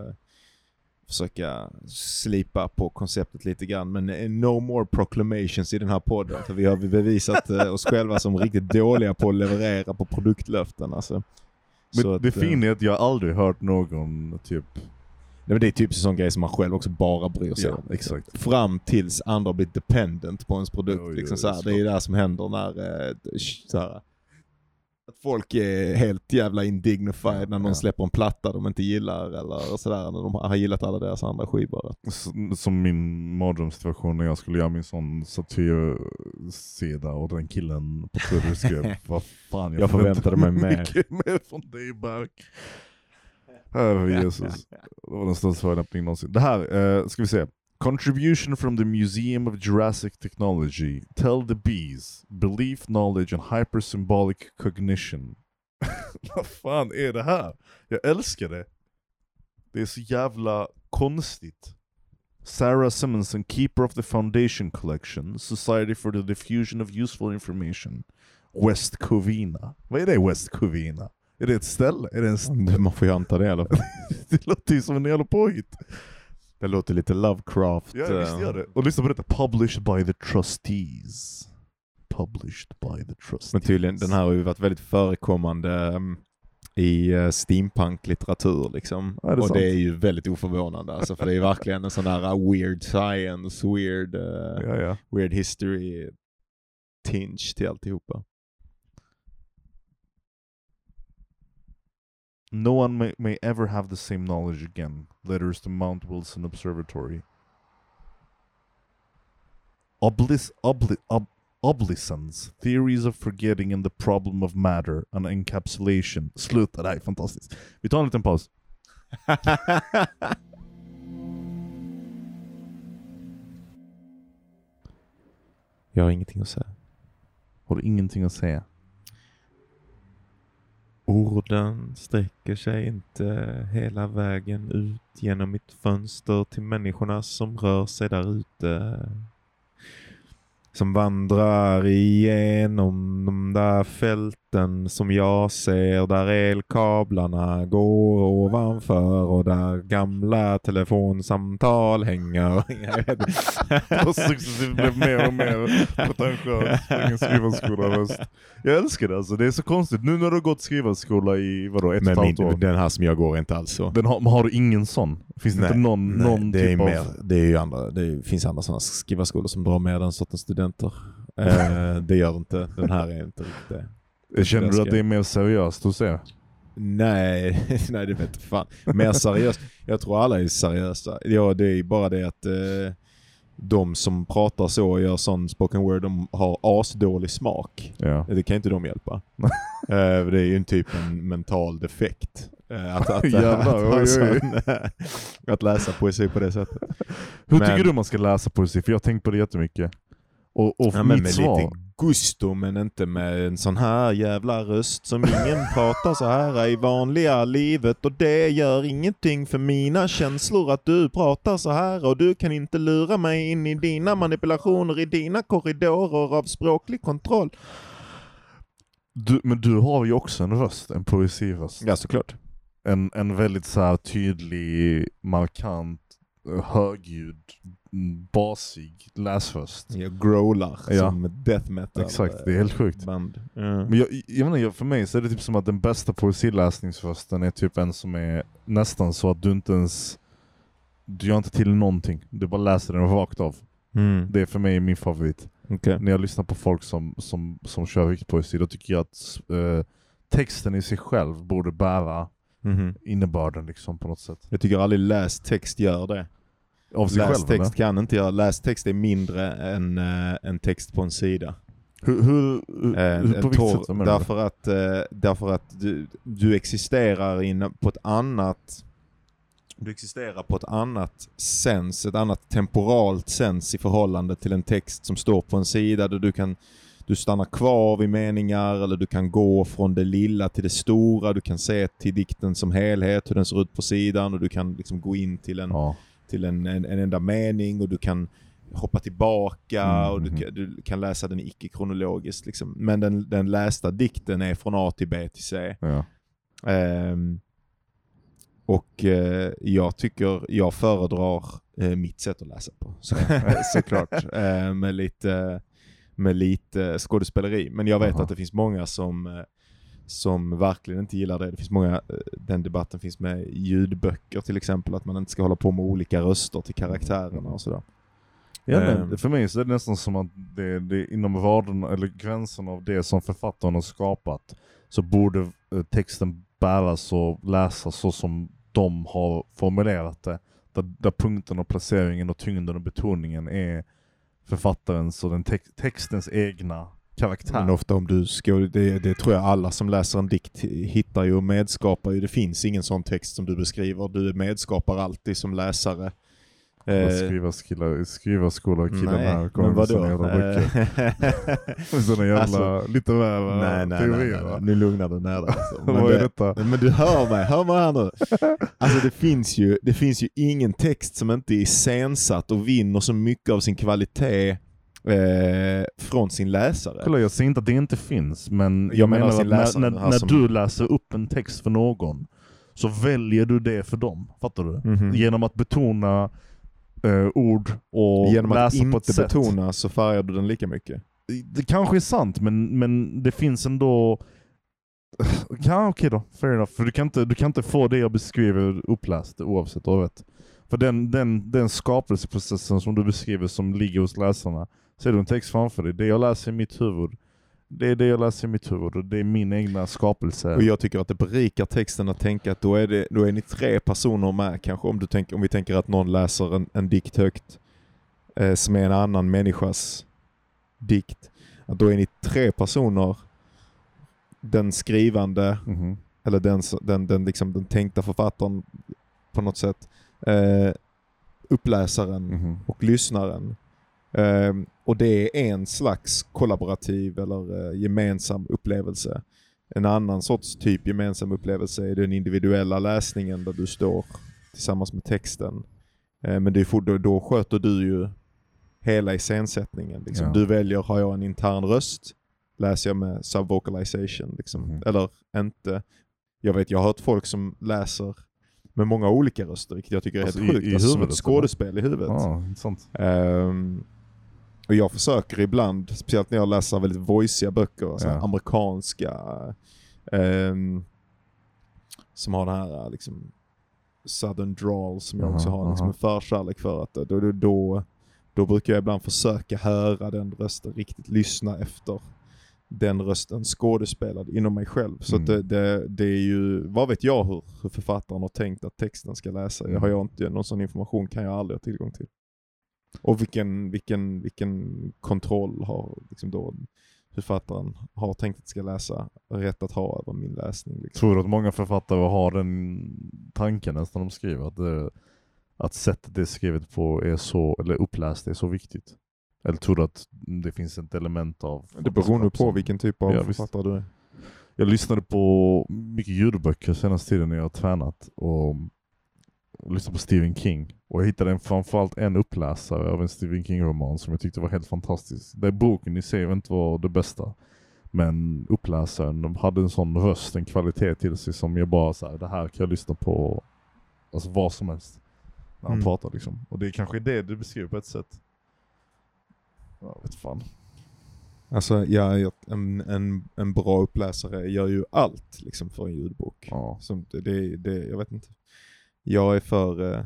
försöka slipa på konceptet lite grann. Men eh, no more proclamations i den här podden för vi har bevisat eh, oss själva som riktigt dåliga på att leverera på produktlöften. Alltså. Men det eh, fina är att jag aldrig hört någon typ... Nej, men det är typ en sån grej som man själv också bara bryr sig Ja, om. liksom. exakt. Fram tills andra blir dependent på ens produkt. Jo, jo, liksom jo, så här. Det är ju det som händer när eh, så här, att folk är helt jävla indignified när någon Ja. släpper en platta de inte gillar eller sådär när de har gillat alla deras andra skivor. Som min mardrömssituation när jag skulle göra min sån satirsida och den killen på Twitter skrev (laughs) Vad fan Jag förväntade mig mer." mycket mer från dig Berk. Herre Jesus. Det var den största förolämpningen någonsin. Det här, eh, ska vi se. Contribution from the Museum of Jurassic Technology. Tell the bees. Belief, knowledge and hypersymbolic cognition. (laughs) Vad fan är det här? Jag älskar det. Det är så jävla konstigt. Sarah Simonson, Keeper of the Foundation Collection, Society for the Diffusion of Useful Information, West Covina. Vad är det West Covina? Är det ett ställe? Är det en st- Man får ju anta det i alla fall. (laughs) det låter ju som en jävla påhitt. Det låter lite Lovecraft. Ja visst eh, gör det. Och lyssna på detta. Published by the trustees. Published by the trustees. Men tydligen, den här har ju varit väldigt förekommande ehm, i eh, steampunk-litteratur liksom. Ja, det och sant? det är ju väldigt oförvånande alltså, för det är verkligen en sån där uh, weird science, weird, eh, Ja, ja. weird history tinge till alltihopa. No one may, may ever have the same knowledge again. Letters to Mount Wilson Observatory. Oblis, obli, ob, Oblisons, Theories of Forgetting and the Problem of Matter, and Encapsulation. Sluta, (laughs) det här är fantastiskt. Vi tar en liten paus. (laughs) Jag har ingenting att säga. Har du ingenting att säga? Orden sträcker sig inte hela vägen ut genom mitt fönster till människorna som rör sig där ute. Som vandrar igenom de där fälten som jag ser där elkablarna går ovanför och där gamla telefonsamtal hänger. (laughs) (laughs) Och successivt blev mer och mer pretentiös. Jag älskar det alltså, det är så konstigt. Nu när du har gått skrivarskola i vadå, ett och ett halvt år. den här som jag går är inte alls så. Den har, har du ingen sån? Finns det inte någon, nej, någon det är typ mer, av... Det är ju andra, det finns andra sådana skrivarskolor som drar med den sortens studenter. (laughs) Eh, det gör inte, den här är inte riktigt det. Känner du att det är mer seriöst hos er? Nej, (laughs) nej det vet fan. Mer seriöst. Jag tror alla är seriösa. Ja, det är bara det att eh, de som pratar så och gör sån spoken word, de har asdålig smak. Ja. Det kan inte de hjälpa. (laughs) Eh, det är ju en typ en mental defekt. eh, Att, att, (laughs) Jävlar, att, ha oj, oj. att läsa poesi på det sättet. Hur Men- tycker du man ska läsa poesi? För jag har tänkt på det jättemycket. Och, och Ja, mitt svar... gusto men inte med en sån här jävla röst som ingen (laughs) pratar så här i vanliga livet och det gör ingenting för mina känslor att du pratar så här och du kan inte lura mig in i dina manipulationer i dina korridorer av språklig kontroll. Du, men du har ju också en röst, en poesiröst. Ja såklart. En, en väldigt så här tydlig, markant, eh, högljud, mm, basig läsröst. Jag growlar Ja. som death metal Exakt, det är helt sjukt. band. Ja. Men jag, jag menar, för mig så är det typ som att den bästa poesiläsningsrösten är typ en som är nästan så att du inte ens du gör inte till någonting. Du bara läser den rakt av. Mm. Det är för mig min favorit. Okej. När jag lyssnar på folk som, som, som kör riktig poesi, då tycker jag att eh, texten i sig själv borde bära Mhm. innebörden liksom på något sätt. Jag tycker aldrig läst text gör det. Av sig Läst själv text eller? kan inte göra. Läst text är mindre än uh, en text på en sida. Hur, hur, hur, Eh, hur en på vilket sätt menar därför att, eh, därför att du, du existerar in, på ett annat du existerar på ett annat sens, ett annat temporalt sens i förhållande till en text som står på en sida där du kan du stannar kvar vid meningar eller du kan gå från det lilla till det stora, du kan se till dikten som helhet, hur den ser ut på sidan och du kan liksom gå in till en, Ja. Till en, en, en enda mening och du kan hoppa tillbaka Mm, och du, kan- du kan läsa den icke-kronologiskt. Liksom. Men den, den lästa dikten är från A till B till C. Ja. Ehm, och eh, jag tycker, jag föredrar eh, mitt sätt att läsa på. Så, (laughs) såklart. Eh, med, lite, med lite skådespeleri. Men jag vet Aha. att det finns många som, eh, som verkligen inte gillar det. Det finns många, eh, den debatten finns med ljudböcker till exempel, att man inte ska hålla på med olika röster till karaktärerna och sådär. Ja, Ehm. men för mig så är det nästan som att det, det inom raderna, eller gränsen av det som författaren har skapat, så borde eh, texten bäras och läsas så som de har formulerat det. Där, där punkten och placeringen och tyngden och betoningen är författarens och den tex- textens egna karaktär. Men ofta om du ska, det, det tror jag alla som läser en dikt hittar ju och medskapar ju. Det finns ingen sån text som du beskriver. Du medskapar alltid som läsare. Eh, skriva, skriva, skriva skola och killar nej, här kommer men med såna jävla böcker. Eh, (laughs) Såna jävla, Alltså, lite väl nej, nej, nej, teorier nej, va? nej, nu lugnar du ner dig. Alltså. (laughs) Men, Vad är det, detta? men du hör mig, hör mig här nu. (laughs) Alltså det finns, ju, det finns ju ingen text som inte är iscensatt och vinner så mycket av sin kvalitet eh, från sin läsare. Kolla jag säger inte att det inte finns, men jag, Jag menar menar, att när, läsare, när, när som- du läser upp en text för någon, så väljer du det för dem. Fattar du? Mhm. Genom att betona eh, ord och Genom att läsa på ett inte sätt. betona så färgar du den lika mycket. Det kanske är sant, men, men det finns ändå... Ja okej då, fair enough. För du kan, inte, du kan inte få det jag beskriver uppläst oavsett vet. För den, den, den skapelseprocessen som du beskriver som ligger hos läsarna, ser du en text framför dig, det jag läser i mitt huvud, det är det jag läser i mitt huvud och det är min egna skapelse. Och jag tycker att det berikar texten att tänka att då är, det, då är ni tre personer med kanske. Om, du tänker, om vi tänker att någon läser en, en dikt högt eh, som är en annan människas dikt. Att då är ni tre personer, den skrivande, Mhm. eller den, den, den, liksom, den tänkta författaren på något sätt, eh, uppläsaren Mhm. och lyssnaren. Ehm, och det är en slags kollaborativ eller eh, gemensam upplevelse. En annan sorts typ gemensam upplevelse är den individuella läsningen där du står tillsammans med texten. Eh, men det är då, då sköter du ju hela iscensättningen. Liksom. Ja. Du väljer, har jag en intern röst? Läser jag med subvocalization? Liksom. Mhm. Eller inte? Jag vet, jag har hört folk som läser med många olika röster, vilket jag tycker är Alltså helt i- sjukt. i alltså som ett skådespel i huvudet. Ja, intressant. Ehm, och jag försöker ibland, speciellt när jag läser väldigt voiciga böcker, så här Ja. amerikanska, ehm, som har den här liksom, southern drawl som jag också har liksom aha. en förkärlek för. Att då, då, då, då brukar jag ibland försöka höra den rösten riktigt, lyssna efter den rösten skådespelad inom mig själv. Så Mm. det, det, det är ju, vad vet jag hur, hur författaren har tänkt att texten ska läsa. Jag Mm. har jag inte, någon sån information kan jag aldrig ha tillgång till. Och vilken, vilken, vilken kontroll har liksom då författaren har tänkt att ska läsa, rätt att ha över min läsning. Liksom. Tror du att många författare har den tanken nästan de skriver? Att, det, att sättet det är skrivet på är så, eller uppläst är så viktigt? Eller tror du att det finns ett element av... Det beror nog på vilken typ av Ja, visst. författare du är. Jag lyssnade på mycket ljudböcker senaste tiden när jag har tränat och lyssnade på Stephen King. Och jag hittade en, framförallt en uppläsare av en Stephen King-roman som jag tyckte var helt fantastisk. Det boken i sig var inte var det bästa. Men uppläsaren de hade en sån röst, en kvalitet till sig som jag bara så här, det här kan jag lyssna på alltså vad som helst. När han Mm. pratar liksom. Och det är kanske det du beskriver på ett sätt. Jag vet fan. Alltså ja, en, en, en bra uppläsare gör ju allt liksom för en ljudbok. Ja. Som det, det, det, jag vet inte. Jag är för, eh,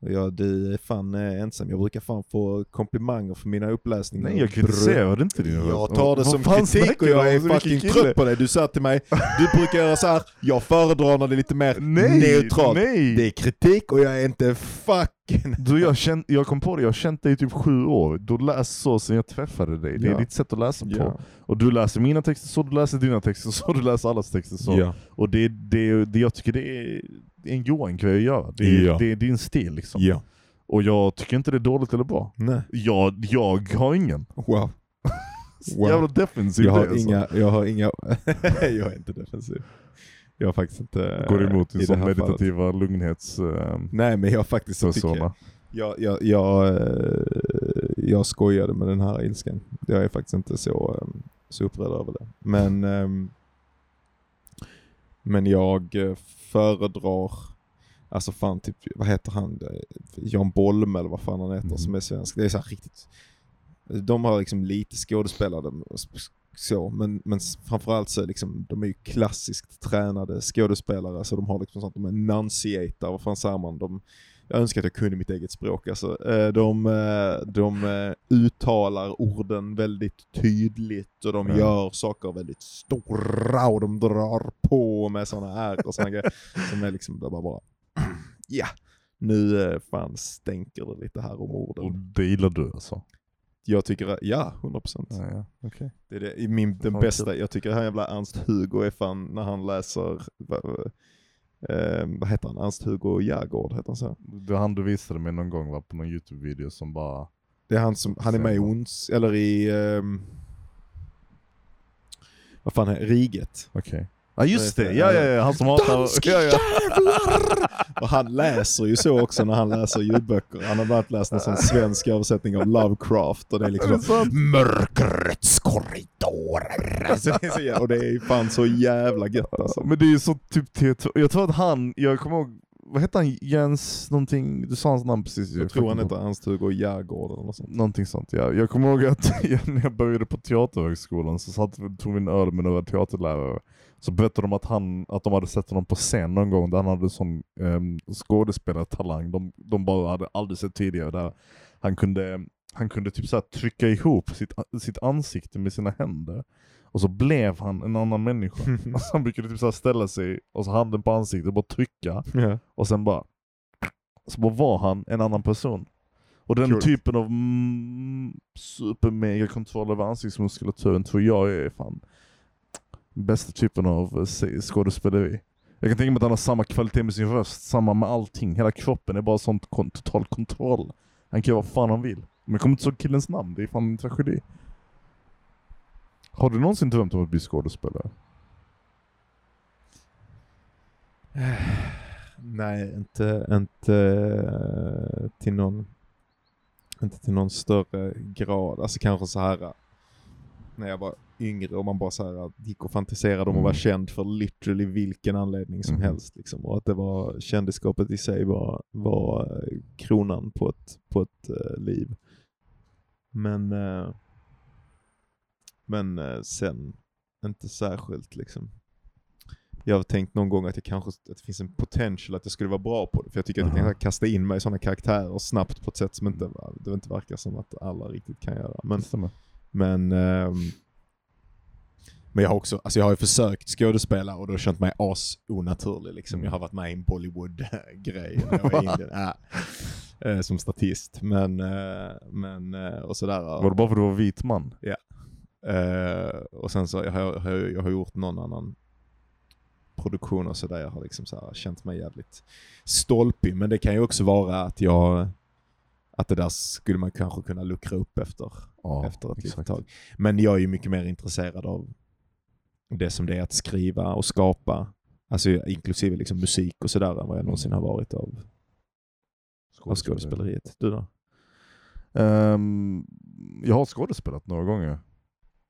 ja, du är fan eh, ensam. Jag brukar fan få komplimanger för mina uppläsningar. Nej jag kritiserade inte röst. Jag tar det som kritik och jag är Vilken fucking trött på dig. Du sa till mig, du brukar göra så här. jag föredrar när det är lite mer Nej, neutralt. nej! Det är kritik och jag är inte fucking... Du, jag, känt, jag kom på det, jag har känt dig i typ sju år. Du läser så sen jag träffade dig. Det är Ja. ditt sätt att läsa på. Ja. Och du läser mina texter så, du läser dina texter så, du läser allas texter så. Ja. Och det, det, det, jag tycker det är en Johan-grej att göra. Det, är- Ja. det är din stil liksom. ja. Och jag tycker inte det är dåligt eller bra. Nej. Jag, jag har ingen. Wow. (laughs) Wow. Jävla defensiv Jag har det, alltså. inga, jag har inga, (laughs) jag är inte defensiv. Jag har faktiskt inte... Går emot i din sån här fallet. meditativa lugnhets... Eh, Nej men jag faktiskt så tycker jag, jag, jag, eh, jag skojade med den här ilskan. Jag är faktiskt inte så, eh, så upprörd över det. Men, ehm, men jag eh, föredrar, alltså fan typ, vad heter han, Eh, Jan Bolme eller vad fan han heter Mhm. som är svensk. Det är så här riktigt, de har liksom lite skådespelare så, men, men framförallt så är liksom, de är ju klassiskt tränade skådespelare så de har liksom sånt, de enunciatar, vad fan säger man? De, jag önskar att jag kunde mitt eget språk alltså. Eh, De, eh, de eh, uttalar orden väldigt tydligt och de Ja. gör saker väldigt stora och de drar på med sådana här och sådana grejer som är liksom bara, bara (clears throat) ja, nu fan stänker det lite här om Och orden. det gillar du alltså? Jag tycker, ja, 100%. Ja, ja. okej. Det är det, min, den bästa, jag tycker han jävla Ernst-Hugo är fan, när han läser, eh, vad heter han, Ernst-Hugo Jägård, heter han så? Det var han du visade mig någon gång va, på någon YouTube-video som bara... Det är han som, han är med i Ons, eller i, ehm, vad fan är Riget? Okej. Ja just Det ja, ja, ja han som hatar... Dansk ja, ja. Och han läser ju så också när han läser ljudböcker. Han har bland annat läst en sån (laughs) svensk översättning av Lovecraft och det är liksom? Mörkrets korridorer. (laughs) Alltså, det är så jä- och det är fan så jävla gött alltså. Men det är ju så typ teater... Jag tror att han, jag kommer ihåg, vad hette han? Jens någonting? Du sa hans namn precis. Jag tror han heter Ernst-Hugo Jägård eller något sånt. Någonting sånt ja. Jag kommer ihåg att (laughs) när jag började på teaterhögskolan så satt, tog vi en öl med några teaterlärare. Så berättade de att, han, att de hade sett honom på scen någon gång där han hade sån um, skådespelartalang. De, de bara hade aldrig sett tidigare. Där han kunde, han kunde typ så trycka ihop sitt, sitt ansikte med sina händer. Och så blev han en annan människa. (laughs) Alltså han brukade typ så ställa sig och så handen på ansiktet och bara trycka. ja. Och sen bara, så bara var han en annan person. Och den Coolt. typen av mm, supermega kontroll över ansiktsmuskulaturen tror jag är fan bästa typen av eh, skådespeleri. Jag kan tänka mig att han har samma kvalitet med sin röst, samma med allting. Hela kroppen är bara sånt kon- total kontroll. Han kan göra vad fan han vill. Men jag kommer inte ihåg killens namn, det är fan en tragedi. Har du någonsin drömt om att bli skådespelare? (sighs) Nej, inte, inte eh, till någon inte till någon större grad. Alltså kanske så här när jag var yngre och man bara så här gick och fantiserade om att vara Mm. känd för literally vilken anledning som Mhm. helst. Liksom. Och att det var, kändisskapet i sig var, var eh, kronan på ett, på ett eh, liv. Men, eh, men eh, sen inte särskilt liksom. Jag har tänkt någon gång att, jag kanske, att det finns en potential att jag skulle vara bra på det. För jag tycker att jag kan kasta in mig i sådana karaktärer snabbt på ett sätt som inte, det inte verkar som att alla riktigt kan göra. Men, men, ehm, Men jag har också, alltså jag har ju försökt skådespela och då har jag känt mig as onaturlig liksom. Jag har varit med i en Bollywood-grej (laughs) Ja. Eh, Som statist. Men, eh, men eh, och sådär. Var det bara för att du var vit man? Eh, och sen så jag, har jag, jag har gjort någon annan produktion och sådär jag har liksom så här känt mig jävligt stolpig. Men det kan ju också vara att jag, att det där skulle man kanske kunna luckra upp efter, Ja, efter ett litet tag. Men jag är ju mycket mer intresserad av det som det är att skriva och skapa, alltså inklusive liksom musik och sådär än vad jag någonsin har varit av, av skådespeleriet. Du då? Ehm, jag har skådespelat några gånger.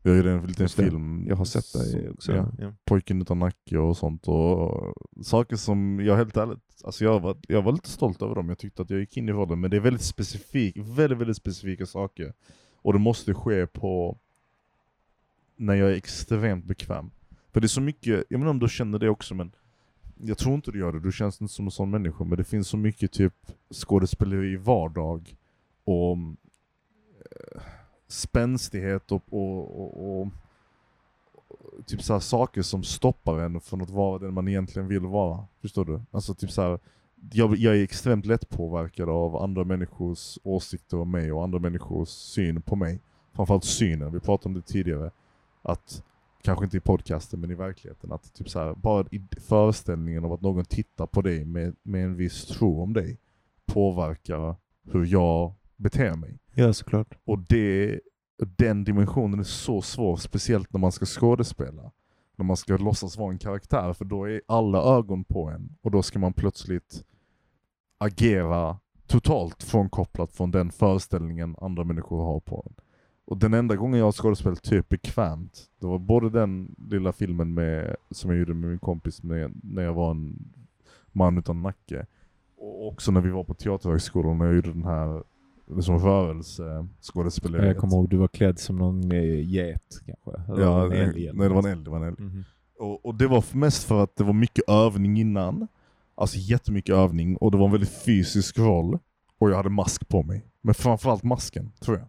Jag gjorde en liten film. Jag har sett dig också. Ja, Ja. Pojken utan nacke och sånt. Och saker som jag helt ärligt, alltså jag var, jag var lite stolt över dem. Jag tyckte att jag gick in i rollen. Men det är väldigt specifik, väldigt, väldigt specifika saker. Och det måste ske på när jag är extremt bekväm. För det är så mycket, jag menar om du känner det också men jag tror inte du gör det, du känns inte som en sån människa. Men det finns så mycket typ skådespeleri i vardag och eh, spänstighet och, och, och, och typ så här saker som stoppar en från att vara den man egentligen vill vara. Förstår du? Alltså typ så här, jag, jag är extremt lätt påverkad av andra människors åsikter om mig och andra människors syn på mig. Framförallt synen, vi pratade om det tidigare. Att, kanske inte i podcasten men i verkligheten, att typ så här, bara i föreställningen av att någon tittar på dig med, med en viss tro om dig påverkar hur jag beter mig. ja, såklart. Och det, den dimensionen är så svår, speciellt när man ska skådespela. När man ska låtsas vara en karaktär, för då är alla ögon på en. Och då ska man plötsligt agera totalt frånkopplat från den föreställningen andra människor har på en. Och den enda gången jag skådespelat typ bekvämt, det var både den lilla filmen med, som jag gjorde med min kompis med, när jag var en man utan nacke. Och också när vi var på Teaterhögskolan när jag gjorde den här liksom rörelseskådespeleriet. Jag kommer ihåg du var klädd som någon eh, get kanske? Eller Ja, en älg nej, det var en älg. Det var en älg. Mhm. Och, och det var mest för att det var mycket övning innan. Alltså jättemycket övning och det var en väldigt fysisk roll. Och jag hade mask på mig. Men framförallt masken, tror jag.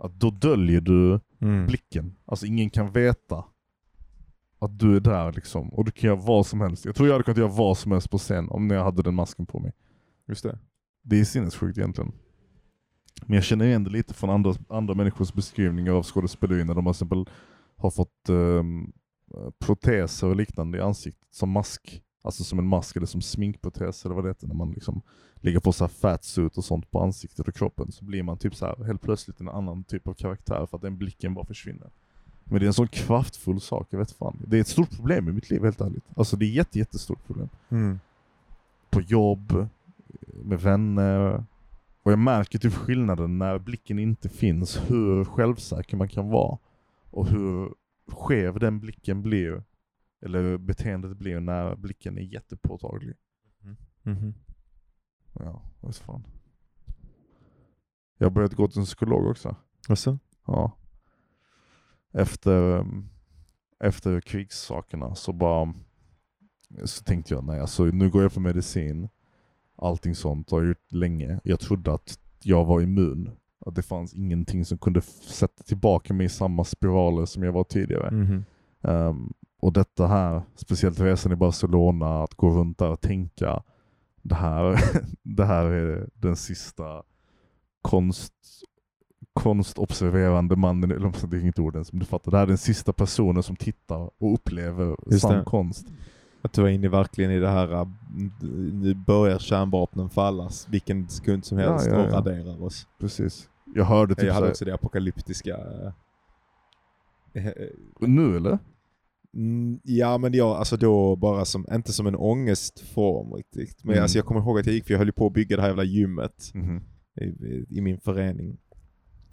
Att då döljer du Mm. blicken. Alltså ingen kan veta att du är där liksom. Och du kan göra vad som helst. Jag tror jag hade kunnat göra vad som helst på scen om jag hade den masken på mig. Just det. Det är sinnessjukt egentligen. Men jag känner igen det lite från andra, andra människors beskrivningar av skådespeleri när de till exempel har fått ehm, proteser och liknande i ansiktet som mask. Alltså som en mask eller som sminkprotes eller vad det heter när man liksom lägger på så här fatsuit och sånt på ansiktet och kroppen så blir man typ så här helt plötsligt en annan typ av karaktär för att den blicken bara försvinner. Men det är en sån kraftfull sak, jag vet fan. Det är ett stort problem i mitt liv helt ärligt. Alltså det är ett jätte, jättestort problem Mm. på jobb, med vänner. Och jag märker typ skillnaden när blicken inte finns, hur självsäker man kan vara. Och hur skev den blicken blir, eller beteendet blir när blicken är jättepåtaglig. Mhm. Ja, vad fan. Jag har börjat gå till en psykolog också. Alltså? Ja. Efter, um, efter krigssakerna så bara så tänkte jag nej alltså nu går jag på medicin. Allting sånt har jag gjort länge. Jag trodde att jag var immun. Att det fanns ingenting som kunde sätta tillbaka mig i samma spiraler som jag var tidigare. Mhm. Ehm, och detta här, speciellt resan i Barcelona, att gå runt där och tänka det här, (laughs) det här är den sista konst, konstobserverande mannen, eller det är inget ord ens, men du fattar. Det här är den sista personen som tittar och upplever Just sann det. konst. Att du var inne verkligen i det här, äh, nu börjar kärnvapnen fallas vilken sekund som helst Ja, ja, och ja. raderar oss. Precis. Jag hörde typ jag hade också det apokalyptiska. äh, nu eller? Mm, ja men jag, alltså då bara som, inte som en ångestform riktigt. Men Mm. alltså jag kommer ihåg att jag gick, för jag höll på att bygga det här jävla gymmet Mhm. i, i, min förening.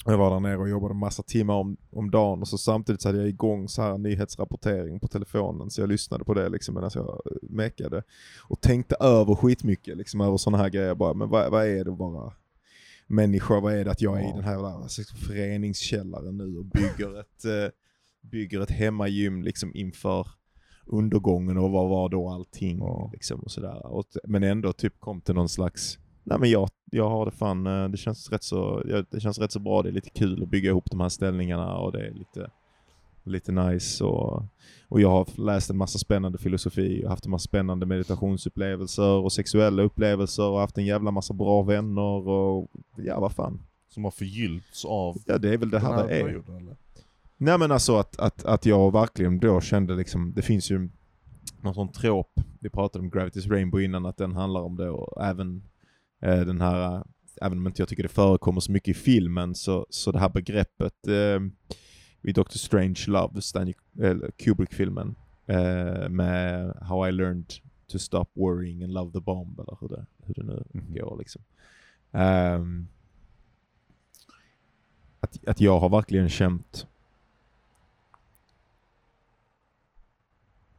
Jag var där nere och jobbade massa timmar om, om dagen och så samtidigt så hade jag igång så här nyhetsrapportering på telefonen så jag lyssnade på det liksom medan jag eh, mekade. Och tänkte över skitmycket liksom över sådana här grejer bara, men vad, vad är det vara människa? Vad är det att jag är i den här jävla alltså, föreningskällaren nu och bygger ett, eh, bygger ett hemmagym liksom inför undergången och vad var då allting Ja. liksom och sådär. Och, men ändå typ kom till någon slags, nej men jag, jag har det fan, eh, det känns rätt så, det känns rätt så bra, det är lite kul att bygga ihop de här ställningarna och det är lite, lite nice och, och jag har läst en massa spännande filosofi och haft en massa spännande meditationsupplevelser och sexuella upplevelser och haft en jävla massa bra vänner och ja vad fan. Som har förgyllts av Ja det är väl det här här det är. perioden? Nej men alltså att, att, att jag verkligen då kände liksom, det finns ju någon sån trop, vi pratade om Gravity's Rainbow innan, att den handlar om det och även eh, den här, eh, även om inte jag tycker det förekommer så mycket i filmen, så, så det här begreppet eh, i Doctor Strange Love, Stanley eller Kubrick-filmen, eh, med How I Learned to Stop Worrying and Love the Bomb, eller hur det, hur det nu Mhm. går liksom. Ehm, att, att jag har verkligen känt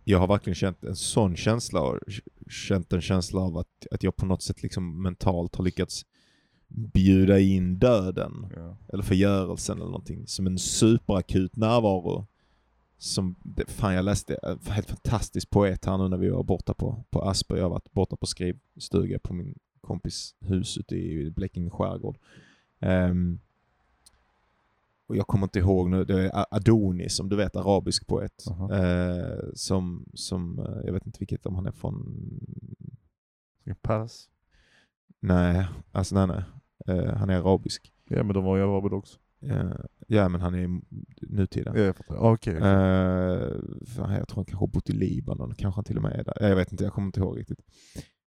jag har verkligen känt en sån känsla och känt en känsla av att, att jag på något sätt liksom mentalt har lyckats bjuda in döden Ja. eller förgörelsen eller någonting som en superakut närvaro. Som, fan jag läste en helt fantastisk poet här nu när vi var borta på, på Asper. Jag har varit borta på skrivstuga på min kompis hus ute i Blekinge skärgård. Ehm, och jag kommer inte ihåg nu, det är Adonis som du vet, arabisk poet. Aha. Eh, som, som, eh, jag vet inte vilket, om han är från Pass. Nej, alltså nej nej. Eh, han är arabisk. Ja men de var ju araber också. Eh, ja men han är nutida. Ja, jag fattar. Okej. Eh, fan, jag tror han kanske har bott i Libanon, kanske han till och med är där. Jag vet inte, jag kommer inte ihåg riktigt.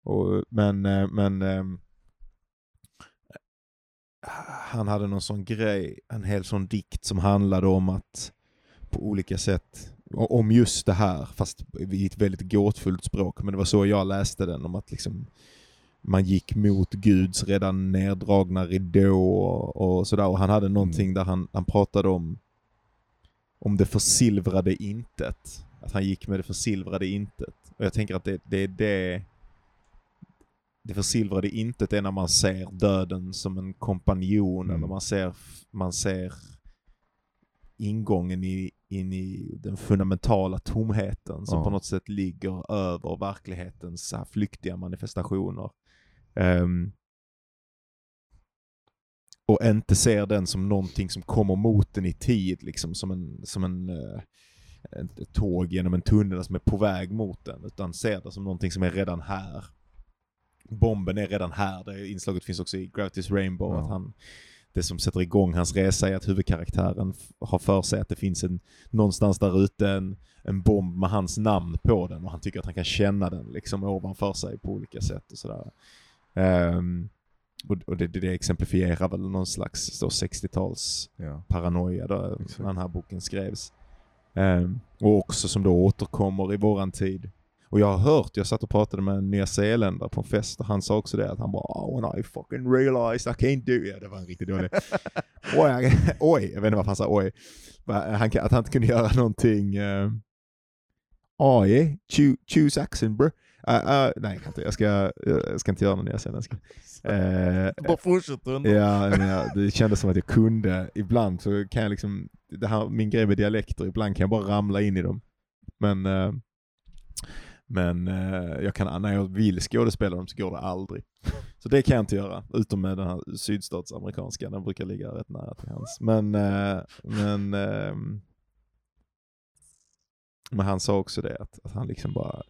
Och, men, eh, men han hade någon sån grej, en hel sån dikt som handlade om att på olika sätt, om just det här, fast i ett väldigt gåtfullt språk, men det var så jag läste den, om att liksom man gick mot Guds redan neddragna ridå och, och sådär. Och han hade någonting där han, han pratade om, om det försilvrade intet. Att han gick med det försilvrade intet. Och jag tänker att det, det är det det försilvrade intet är när man ser döden som en kompanjon Mm. eller man ser, man ser ingången i, in i den fundamentala tomheten som Ja. på något sätt ligger över verklighetens så flyktiga manifestationer. Ehm, och inte ser den som någonting som kommer mot den i tid, liksom som en, som en ett, ett tåg genom en tunnel som är på väg mot den, utan ser det som någonting som är redan här. Bomben är redan här, det inslaget finns också i Gravity's Rainbow, Ja. att han, det som sätter igång hans resa är att huvudkaraktären har för sig att det finns en, någonstans där ute en, en bomb med hans namn på den och han tycker att han kan känna den liksom ovanför sig på olika sätt och sådär. Ehm, och och det, det, exemplifierar väl någon slags så 60-tals Ja. paranoia då, Exakt. när den här boken skrevs. Ehm, och också som då återkommer i våran tid. Och jag har hört, jag satt och pratade med en nyzeeländare på en fest och han sa också det att han bara oh, when I fucking realized I can't do it. Det var en riktigt dålig. (laughs) oj, oj, jag vet inte varför han sa oj. Han, att han inte kunde göra någonting. Uh, oh yeah, Choo- choose accent bro. Uh, uh, nej, jag, kan inte, jag, ska, jag ska inte göra någon nyzeeländska. Uh, (laughs) Bara fortsätt undra. Ja, jag, det kändes som att jag kunde. Ibland så kan jag liksom, det här, min grej med dialekter, ibland kan jag bara ramla in i dem. Men, eh, men eh, jag kan, när jag vill skådespela dem så går det aldrig. Så det kan jag inte göra, utom med den här sydstatsamerikanska, den brukar ligga rätt nära till hans. Men, eh, men, ehm, men han sa också det, att, att han liksom bara,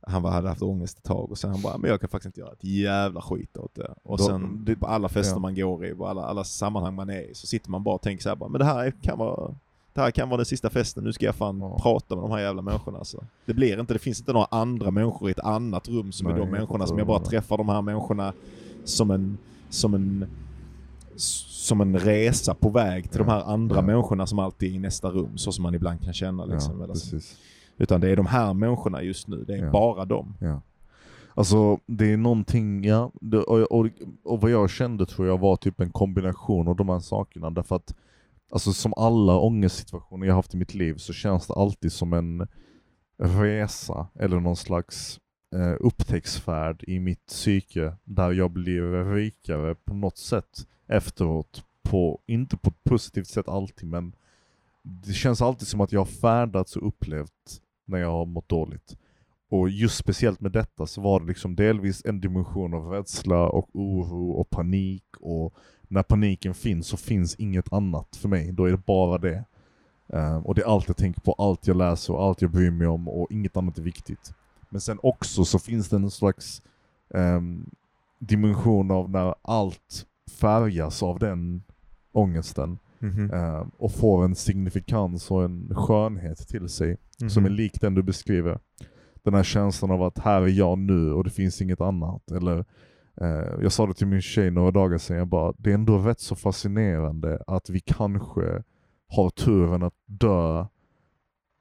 han bara hade haft ångest ett tag och sen han bara, men jag kan faktiskt inte göra ett jävla skit åt det. Och Då- sen på alla fester ja. man går i, på alla, alla sammanhang man är i, så sitter man bara och tänker så här, bara, men det här kan vara det här kan vara den sista festen, nu ska jag fan Ja. prata med de här jävla människorna alltså. Det blir inte, det finns inte några andra människor i ett annat rum som är Nej, de jag människorna som jag bara träffar de här människorna som en, som en som en resa på väg till Ja. de här andra Ja. människorna som alltid är i nästa rum, så som man ibland kan känna liksom. ja, eller så. precis. Utan det är de här människorna just nu, det är bara dem. Alltså det är någonting, ja, och, och, och vad jag kände tror jag var typ en kombination av de här sakerna därför att Alltså som alla ångestsituationer jag haft i mitt liv så känns det alltid som en resa eller någon slags eh, upptäcktsfärd i mitt psyke där jag blir rikare på något sätt efteråt. På, inte på ett positivt sätt alltid men det känns alltid som att jag har färdats och upplevt när jag har mått dåligt. Och just speciellt med detta så var det liksom delvis en dimension av rädsla och oro och panik och när paniken finns så finns inget annat för mig, då är det bara det. Eh, och det är allt jag tänker på, allt jag läser och allt jag bryr mig om och inget annat är viktigt. Men sen också så finns det en slags ehm, dimension av när allt färgas av den ångesten Mhm. eh, och får en signifikans och en skönhet till sig som är lik den du beskriver. Den här känslan av att här är jag nu och det finns inget annat. Eller, jag sa det till min tjej några dagar sedan, jag bara, det är ändå rätt så fascinerande att vi kanske har turen att dö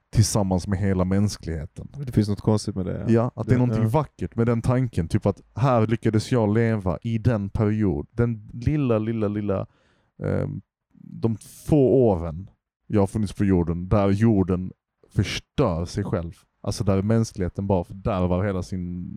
tillsammans med hela mänskligheten. Det finns något konstigt med det. Ja, att det är Det- någonting ja. vackert med den tanken. Typ att här lyckades jag leva i den period, den lilla, lilla, lilla, ehm, de få åren jag har funnits på jorden, där jorden förstör sig själv. Alltså där mänskligheten bara fördärvar hela sin,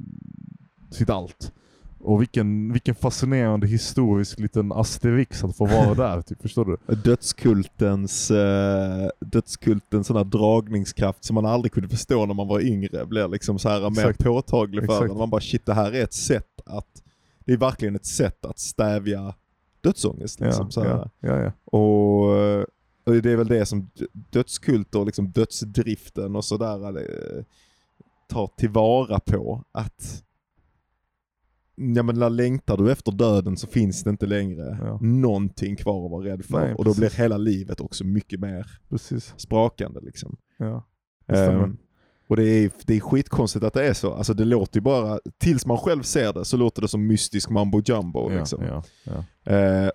sitt allt. Och vilken, vilken fascinerande historisk liten asterix att få vara (laughs) där, typ, förstår du? Dödskultens, eh, dödskultens sån dragningskraft som man aldrig kunde förstå när man var yngre blir liksom så här mer Exakt. påtaglig för Exakt. en. Man bara shit det här är ett sätt att, det är verkligen ett sätt att stävja dödsångest. Liksom, ja, så ja, ja. Och, och det är väl det som dödskulter och liksom dödsdriften och sådär eh, tar tillvara på. Att Ja men när längtar du efter döden så finns det inte längre Ja. någonting kvar att vara rädd för. Nej, och då blir hela livet också mycket mer Precis. sprakande liksom. Ja. Det. Ehm, och det är, det är skitkonstigt att det är så. Alltså det låter ju bara, tills man själv ser det så låter det som mystisk mambo jumbo. Ja, Liksom. ja. Eh,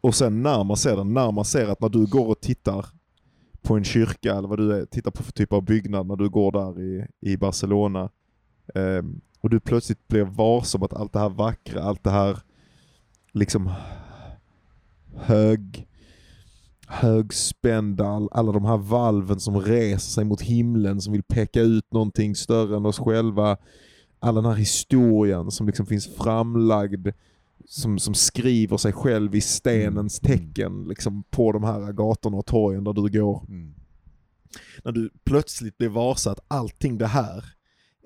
och sen när man ser den, när man ser att när du går och tittar på en kyrka eller vad du är, tittar på för typ av byggnad när du går där i, i Barcelona eh, och du plötsligt blir varse om att allt det här vackra, allt det här liksom hög högspända, all- alla de här valven som reser sig mot himlen som vill peka ut någonting större än oss själva. All den här historien som liksom finns framlagd som, som skriver sig själv i stenens Mm. tecken liksom, på de här gatorna och torgen där du går. Mm. När du plötsligt blir varse att allting det här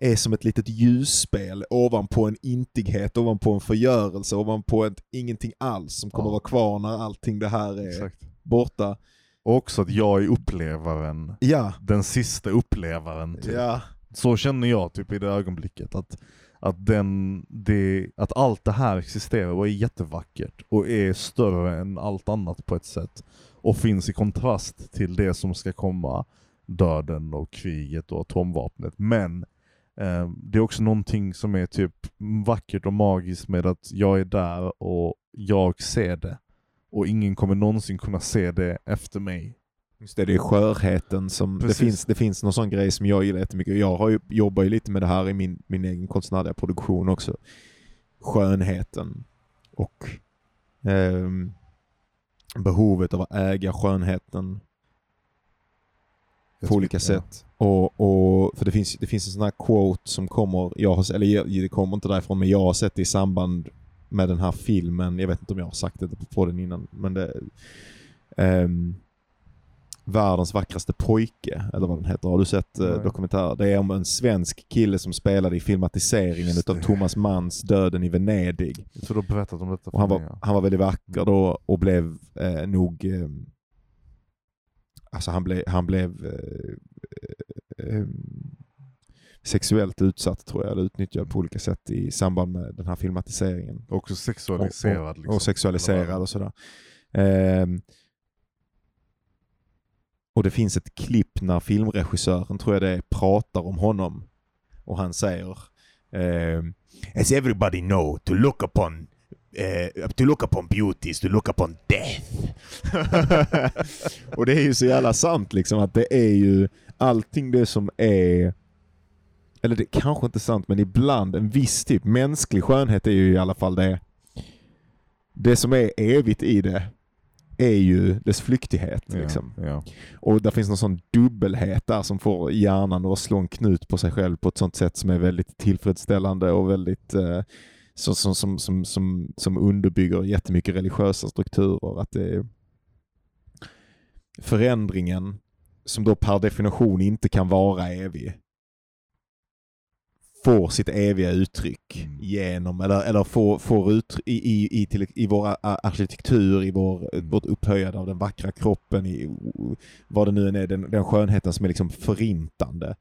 är som ett litet ljusspel ovanpå en intighet, ovanpå en förgörelse, ovanpå ett ingenting alls som kommer Ja. vara kvar när allting det här är Exakt. borta. Och också att jag är upplevaren, Ja, den sista upplevaren. Typ. ja, Så känner jag typ i det ögonblicket. Att, att, den, det, att allt det här existerar och är jättevackert och är större än allt annat på ett sätt. Och finns i kontrast till det som ska komma, döden och kriget och atomvapnet. Men det är också någonting som är typ vackert och magiskt med att jag är där och jag ser det. Och ingen kommer någonsin kunna se det efter mig. Just det, det är skörheten som, det finns, det finns någon sån grej som jag gillar jättemycket. Jag har ju, jobbar ju lite med det här i min, min egen konstnärliga produktion också. Skönheten och ehm, behovet av att äga skönheten på olika ja. sätt. Och, och, för det finns, det finns en sån här quote som kommer, jag har, eller jag- det kommer inte därifrån, men jag har sett det i samband med den här filmen. Jag vet inte om jag har sagt det på den innan, men det ehm, Världens vackraste pojke, eller vad den heter. Har du sett eh, dokumentären? Det är om en svensk kille som spelade i filmatiseringen utav. Thomas Manns Döden i Venedig. Jag tror du har berättat om detta Och han, för mig. var, ja. han var väldigt vacker då och blev eh, nog... Eh, alltså han, blev han blev eh, eh, sexuellt utsatt tror jag, eller utnyttjad på olika sätt i samband med den här filmatiseringen. Också sexualiserad. Och, liksom. och sexualiserad och sådär. Ehm, och det finns ett klipp när filmregissören, tror jag det är, pratar om honom. Och han säger ehm, As everybody know, to look upon eh, to look upon beauty is to look upon death. (laughs) och det är ju så jävla sant liksom att det är ju allting det som är eller det är kanske inte sant, men ibland en viss typ mänsklig skönhet är ju i alla fall det. Det som är evigt i det är ju dess flyktighet. Ja, Liksom. ja. Och där finns någon sån dubbelhet där som får hjärnan att slå en knut på sig själv på ett sånt sätt som är väldigt tillfredsställande och väldigt eh, som, som, som, som, som, som underbygger jättemycket religiösa strukturer. Att det förändringen som då per definition inte kan vara evig får sitt eviga uttryck Mm. genom, eller, eller får, får ut i, i, i, till, i vår arkitektur, i vår, Mm. vårt upphöjande av den vackra kroppen, i vad det nu än är, den, den skönheten som är liksom förintande.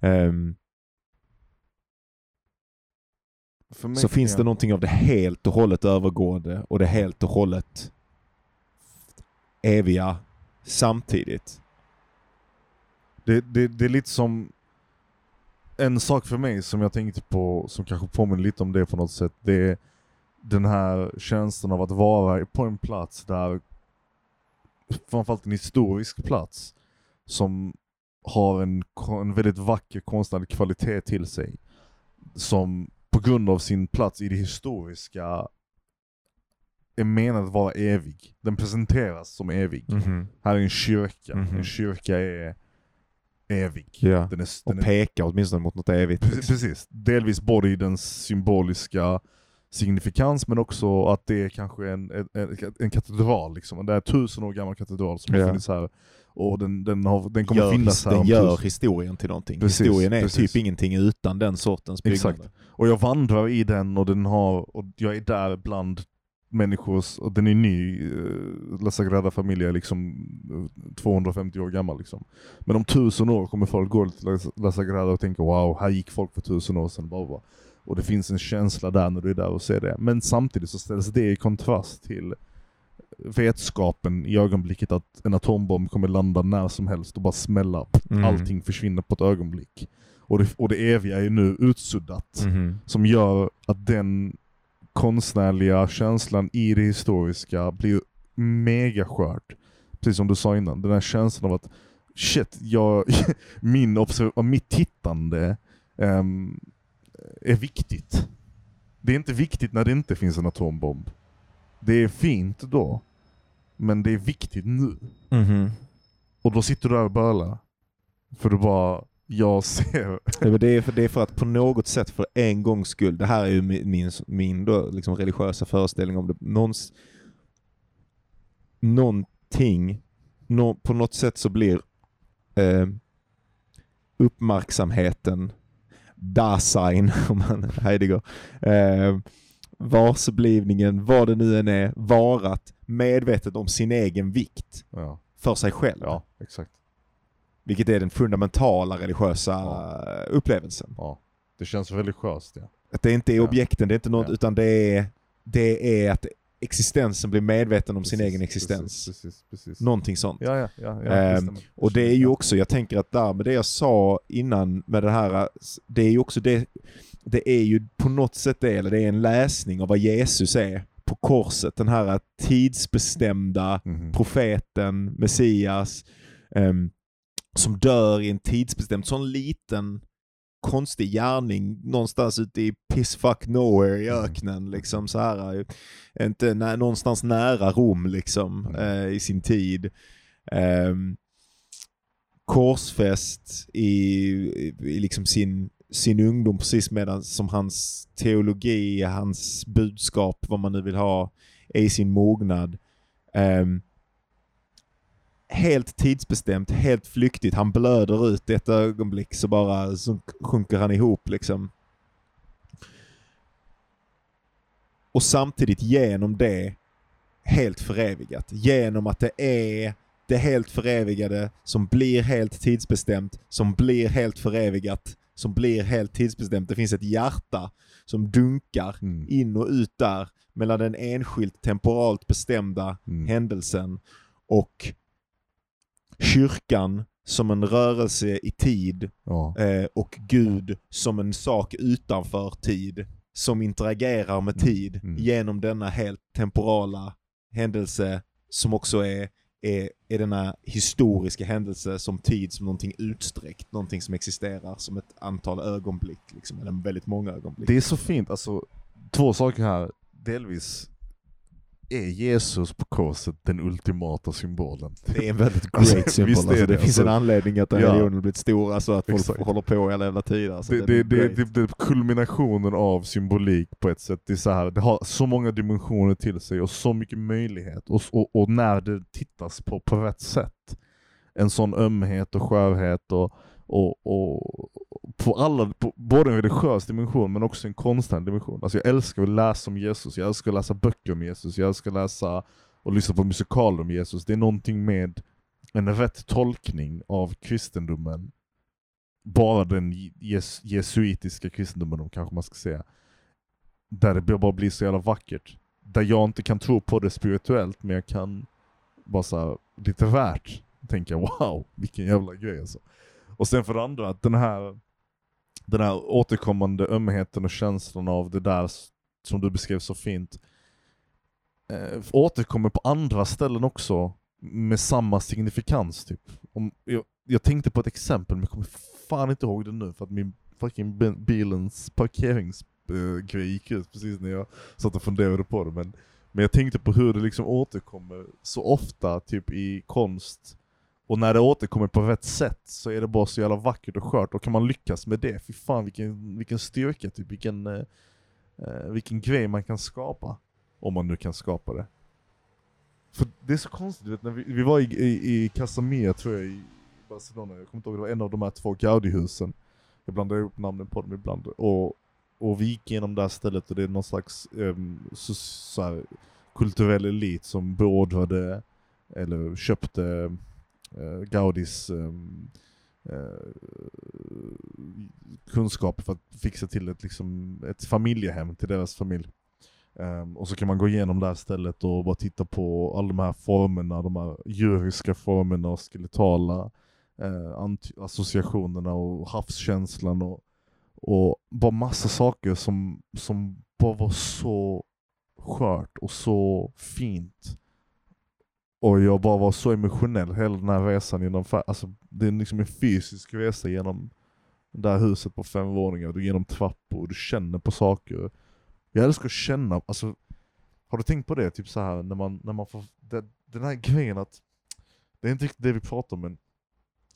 Ehm, mig- så finns ja. det någonting av det helt och hållet övergående och det helt och hållet eviga samtidigt. Det, det, det är lite som en sak för mig som jag tänkte på, som kanske påminner lite om det på något sätt, det är den här känslan av att vara på en plats där, framförallt en historisk plats, som har en, en väldigt vacker konstnärlig kvalitet till sig. Som på grund av sin plats i det historiska är menad att vara evig. Den presenteras som evig. Här är en kyrka. Mhm. En kyrka är evig. Ja. Den är, Och den är, åtminstone mot något evigt. precis, precis. Delvis både i den symboliska signifikans men också att det är kanske en, en, en- katedral. Liksom. Det är en tusen år gammal katedral som Ja. har funnits här. Och den, den, har, den kommer Gör, finnas här den gör historien till någonting. Precis, historien är precis. typ ingenting utan den sortens byggnader. Exakt. Och jag vandrar i den och den har, och jag är där bland människors, och den är ny, eh, La Sagrada Familia är liksom eh, 250 år gammal liksom. Men om tusen år kommer folk gå till La Sagrada och tänka wow, här gick folk för tusen år sedan. Bla bla. Och det finns en känsla där när du är där och ser det. Men samtidigt så ställs det i kontrast till vetskapen i ögonblicket att en atombomb kommer landa när som helst och bara smälla. Mm. Allting försvinner på ett ögonblick. Och det, och det eviga är nu utsuddat Mhm. som gör att den konstnärliga känslan i det historiska blir mega skört. Precis som du sa innan, den här känslan av att shit, jag, (laughs) min observ- mitt tittande ehm, är viktigt. Det är inte viktigt när det inte finns en atombomb. Det är fint då, men det är viktigt nu. Mhm. Och då sitter du där och bölar. För du bara, jag ser... Ja, det, är för, det är för att på något sätt för en gångs skull, det här är ju min, min, då, liksom religiösa föreställning om det, någons, någonting, nå, på något sätt så blir eh, uppmärksamheten, Dasein, (laughs) om man Heidegger, eh, varsblivningen, vad det nu än är, varat medvetet om sin egen vikt Ja, för sig själv. ja exakt. Vilket är den fundamentala religiösa Ja. upplevelsen. Ja. Det känns religiöst ja. Att det inte är objekten, det är inte något, utan det är, det är att existensen blir medveten om sin Precis, egen existens. Precis, precis, precis. Någonting sånt. Ja, ja, ja. Ehm. Och det är ju också, jag tänker att där med det jag sa innan med det här, det är ju också det, det är ju på något sätt det, eller det är en läsning av vad Jesus är på korset. Den här tidsbestämda Mhm. profeten, Messias, ehm, som dör i en tidsbestämd, sån liten konstig gärning någonstans ute i pissfuck nowhere i Mm. öknen liksom så här. eh, Inte nä, någonstans nära Rom liksom Mm. eh, i sin tid. Ehm, korsfäst i, i liksom sin, sin ungdom precis medan som hans teologi, hans budskap, vad man nu vill ha, är i sin mognad. Um, helt tidsbestämt, helt flyktigt. Han blöder ut i ett ögonblick så bara så sjunker han ihop liksom. Och samtidigt genom det helt förevigat. Genom att det är det helt förevigade som blir helt tidsbestämt, som blir helt förevigat, som blir helt tidsbestämt. Det finns ett hjärta som dunkar Mm. in och ut där mellan den enskilt temporalt bestämda Mm. händelsen och kyrkan som en rörelse i tid Ja. eh, och Gud som en sak utanför tid som interagerar med tid Mm. genom denna helt temporala händelse som också är, är, är denna historiska händelse som tid som någonting utsträckt, någonting som existerar som ett antal ögonblick, liksom, eller väldigt många ögonblick. Det är så fint, alltså två saker här. Delvis är Jesus på korset den ultimata symbolen. Det är en väldigt Alltså, great symbol. visst är Alltså, det, det, finns alltså. en anledning att den Ja. religionen blivit stor, alltså att folk Exakt. håller på i alla jävla tider. Alltså, det, det, är det, great. det, det kulminationen av symbolik på ett sätt. Det, är så här, det har så många dimensioner till sig och så mycket möjlighet. Och, och, och när det tittas på på rätt sätt. En sån ömhet och skörhet och, och, och, på alla, på både en religiös dimension men också en konstnärlig dimension. Alltså jag älskar att läsa om Jesus, jag älskar att läsa böcker om Jesus, jag älskar att läsa och lyssna på musikaler om Jesus. Det är någonting med en rätt tolkning av kristendomen, bara den jes jesuitiska kristendomen kanske man ska säga, där det bara blir så jävla vackert. Där jag inte kan tro på det spirituellt, men jag kan bara så lite värt tänka wow, vilken jävla grej alltså. Och sen för det andra, att den här, den här återkommande ömheten och känslan av det där som du beskrev så fint, eh, återkommer på andra ställen också med samma signifikans typ. Om, jag, jag tänkte på ett exempel men jag kommer fan inte ihåg det nu för att min fucking bilens parkeringsgrej gick ut precis när jag satt och funderade på det. Men, men jag tänkte på hur det liksom återkommer så ofta typ i konst och när det återkommer på rätt sätt så är det bara så jävla vackert och skört, och kan man lyckas med det, fy fan vilken, vilken styrka, typ, vilken, eh, eh vilken grej man kan skapa. Om man nu kan skapa det. För det är så konstigt, vet, när vi, vi var i, i, i Casamia tror jag, i Barcelona, jag kommer inte ihåg, det var en av de här två Gaudi-husen. Jag blandar ihop namnen på dem ibland. Och, och vi gick igenom det här stället och det är någon slags um, så, så här, kulturell elit som beordrade, eller köpte eh, Eh, Gaudis ehm, eh, kunskap för att fixa till ett, liksom, ett familjehem till deras familj. Um, och så kan man gå igenom det här stället och bara titta på alla de här formerna, de här djuriska formerna och skeletala uh, associationerna och havskänslan och, och bara massa saker som, som bara var så skört och så fint. Och jag bara var så emotionell hela den här resan genom, alltså det är liksom en fysisk resa genom det här huset på fem våningar, du genom trappor, du känner på saker. Jag älskar att känna, alltså har du tänkt på det? Typ så här när man, när man får, det, den här grejen att, det är inte riktigt det vi pratar om men,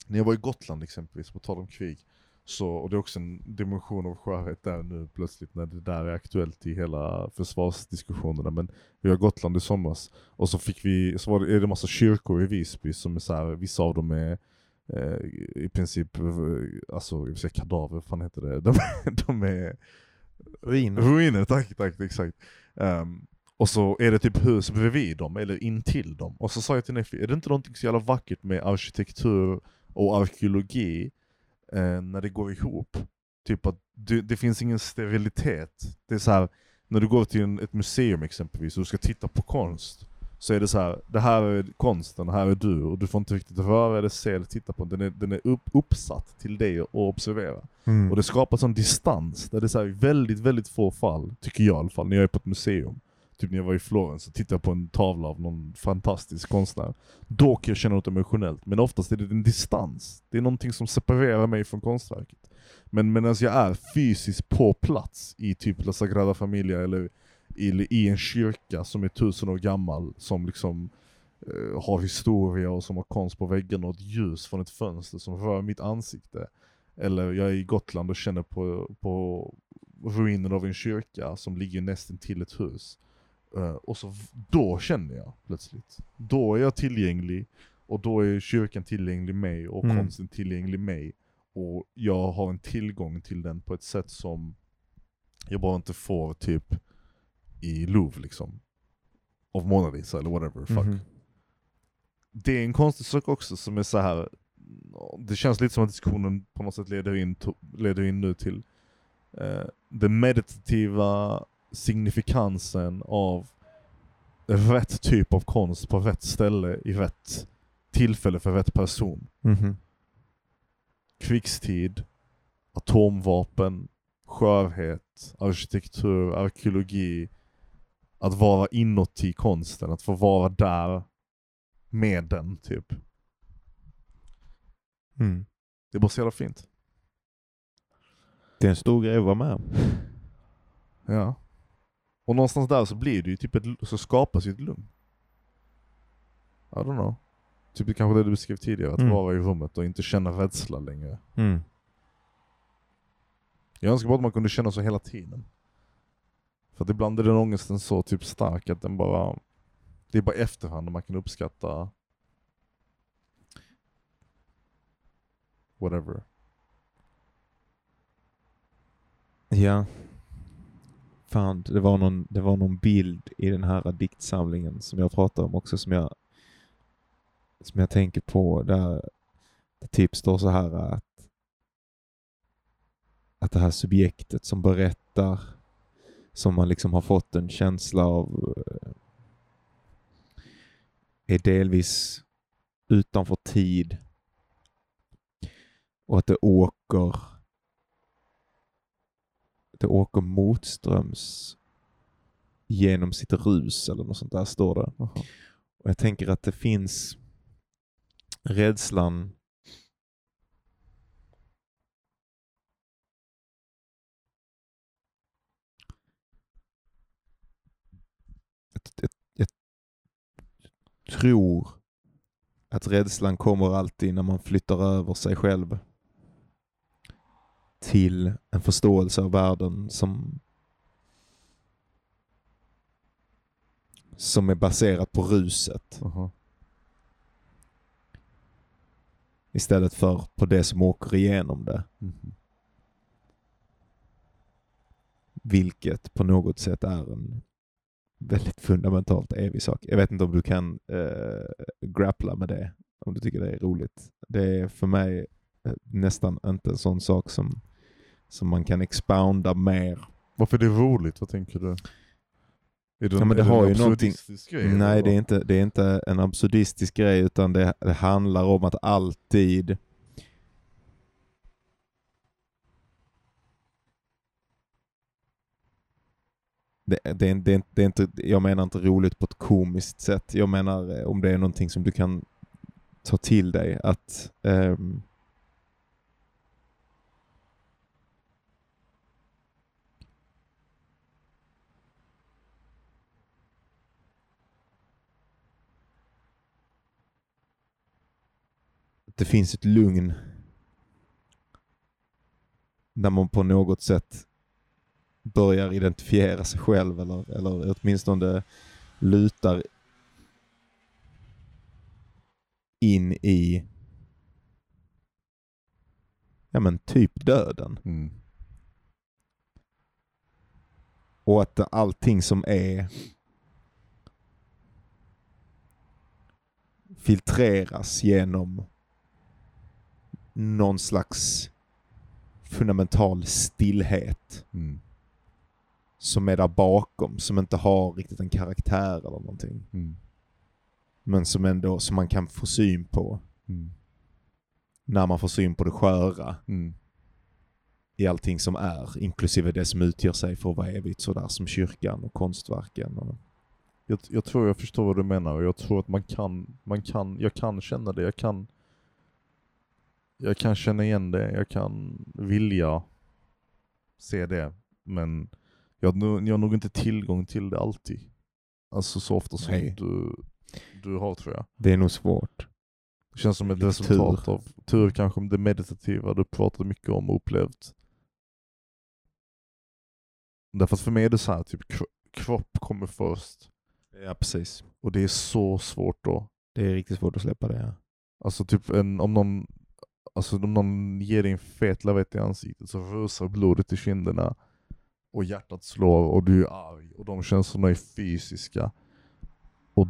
när jag var i Gotland exempelvis, på tal om krig, så, och det är också en dimension av skörhet där nu plötsligt när det där är aktuellt i hela försvarsdiskussionerna. Men vi har Gotland i somras och så fick vi, så var det, är det massa kyrkor i Visby som är så här, vissa av dem är eh, i princip, alltså jag säga kadaver, vad fan heter det? De, (laughs) de är ruiner. Ruiner, tack, tack, exakt. Um, och så är det typ hus bredvid dem, eller intill dem. Och så sa jag till Neffi, är det inte någonting så jävla vackert med arkitektur och arkeologi eh, när det går ihop. Typ att du, det finns ingen sterilitet. Det är så här, när du går till en, ett museum exempelvis och du ska titta på konst, så är det så här, det här är konsten här är du, och du får inte riktigt röra eller se eller titta på den. Den är, den är upp, uppsatt till dig att observera. Mm. Och det skapar sån distans, där det är så här, väldigt, väldigt få fall, tycker jag i alla fall, när jag är på ett museum, typ när jag var i Florens och tittade på en tavla av någon fantastisk konstnär. Då kan jag känna något emotionellt, men oftast är det en distans. Det är någonting som separerar mig från konstverket. Men medan jag är fysiskt på plats i typ La Sagrada Familia eller i, i en kyrka som är tusen år gammal, som liksom eh, har historia och som har konst på väggen och ett ljus från ett fönster som rör mitt ansikte. Eller jag är i Gotland och känner på, på ruinen av en kyrka som ligger nästan till ett hus. Uh, och så då känner jag plötsligt. Då är jag tillgänglig, och då är kyrkan tillgänglig mig, och mm. konsten tillgänglig mig. Och jag har en tillgång till den på ett sätt som jag bara inte får typ i Louvre liksom. Av Mona Lisa eller whatever, fuck. Mm -hmm. Det är en konstig sak också som är så här. det känns lite som att diskussionen på något sätt leder in, leder in nu till uh, det meditativa signifikansen av rätt typ av konst på rätt ställe i rätt tillfälle för rätt person. Mm -hmm. Krigstid, atomvapen, skörhet, arkitektur, arkeologi. Att vara inuti konsten, att få vara där med den typ. Mm. Det är bara så jävla fint. Det är en stor grej att vara med Ja. Och någonstans där så blir det ju typ ett, så skapas ju ett lugn. I don't know. Typ kanske det du beskrev tidigare, att mm. vara i rummet och inte känna rädsla längre. Mm. Jag önskar bara att man kunde känna så hela tiden. För att ibland är den ångesten så typ stark att den bara... Det är bara efterhand man kan uppskatta... Whatever. Ja. Fan, det var, någon, det var någon bild i den här diktsamlingen som jag pratar om också som jag, som jag tänker på där det typ står så här att, att det här subjektet som berättar som man liksom har fått en känsla av eh, är delvis utanför tid och att det åker det åker motströms genom sitt rus eller något sånt där står det. Jaha. Och jag tänker att det finns rädslan jag tror att rädslan kommer alltid när man flyttar över sig själv till en förståelse av världen som som är baserat på ruset Jaha. istället för på det som åker igenom det. Mhm. Vilket på något sätt är en väldigt fundamentalt evig sak. Jag vet inte om du kan eh, grappla med det, om du tycker det är roligt. Det är för mig eh, nästan inte en sån sak som, som man kan expounda mer. Varför är det roligt? Vad tänker du? Är det, Ja, men det har en ju någonting- absurdistisk Grej, Nej, det är, inte, det är inte en absurdistisk grej utan det, det handlar om att alltid det, det, är, det, det är inte, jag menar inte roligt på ett komiskt sätt. Jag menar eh, om det är någonting som du kan ta till dig. Att ehm, det finns ett lugn när man på något sätt börjar identifiera sig själv eller, eller åtminstone lutar in i ja men typ döden. Mm. Och att allting som är filtreras genom någon slags fundamental stillhet Mm. som är där bakom, som inte har riktigt en karaktär eller någonting. Mm. Men som ändå, som man kan få syn på Mm. när man får syn på det sköra Mm. i allting som är, inklusive det som utgör sig för att vara evigt, sådär som kyrkan och konstverken. Och, Jag, jag tror jag förstår vad du menar och jag tror att man kan, man kan, jag kan känna det, jag kan jag kan känna igen det, jag kan vilja se det, men jag, jag har nog inte tillgång till det alltid. Alltså så ofta som Nej. du, du har tror jag. det är nog svårt. Det känns som ett Tur. resultat av tur kanske det meditativa du pratade mycket om och upplevt. Därför att för mig är det så här, typ kro- kropp kommer först Ja, precis. och det är så svårt då. Det är riktigt svårt att släppa det. Ja. Alltså typ en, om någon Alltså om någon ger dig en fet lavett i ansiktet så rusar blodet i kinderna och hjärtat slår och du är arg och de känslorna är fysiska. Och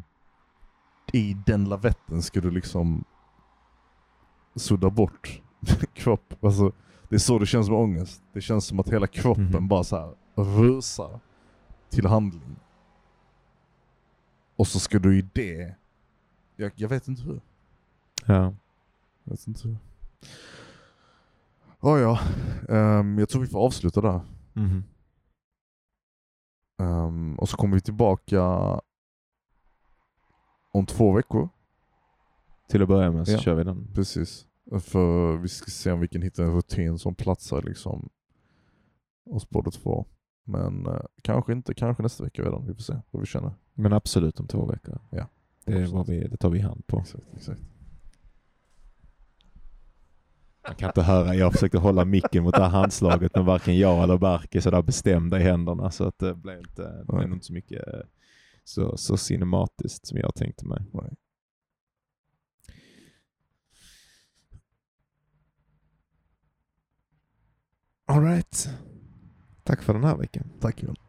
i den lavetten ska du liksom sudda bort (laughs) kropp. Alltså, det är så det känns med ångest. Det känns som att hela kroppen Mhm. bara så här rusar till handling. Och så ska du i det, jag, jag vet inte hur. Ja. Jag vet inte hur. Oh, ja, Ehm, jag tror vi får avsluta där. Mhm. Ehm, och så kommer vi tillbaka om två veckor. Till att börja med så Ja. kör vi den. Precis. För vi ska se om vi kan hitta en rutin som platsar liksom oss båda två. Men eh, kanske inte, kanske nästa vecka redan. Vi får se vad vi känner. Men absolut om två veckor. Ja. Det, vi, det tar vi hand på. Exakt, exakt. Man kan inte höra, jag försökte hålla micken mot det här handslaget men varken jag eller Berk är sådär bestämda i händerna så att det blev inte, det blev inte så mycket eh, så, så cinematiskt som jag tänkte mig. Nej. Alright. Tack för den här veckan. Tack Johan.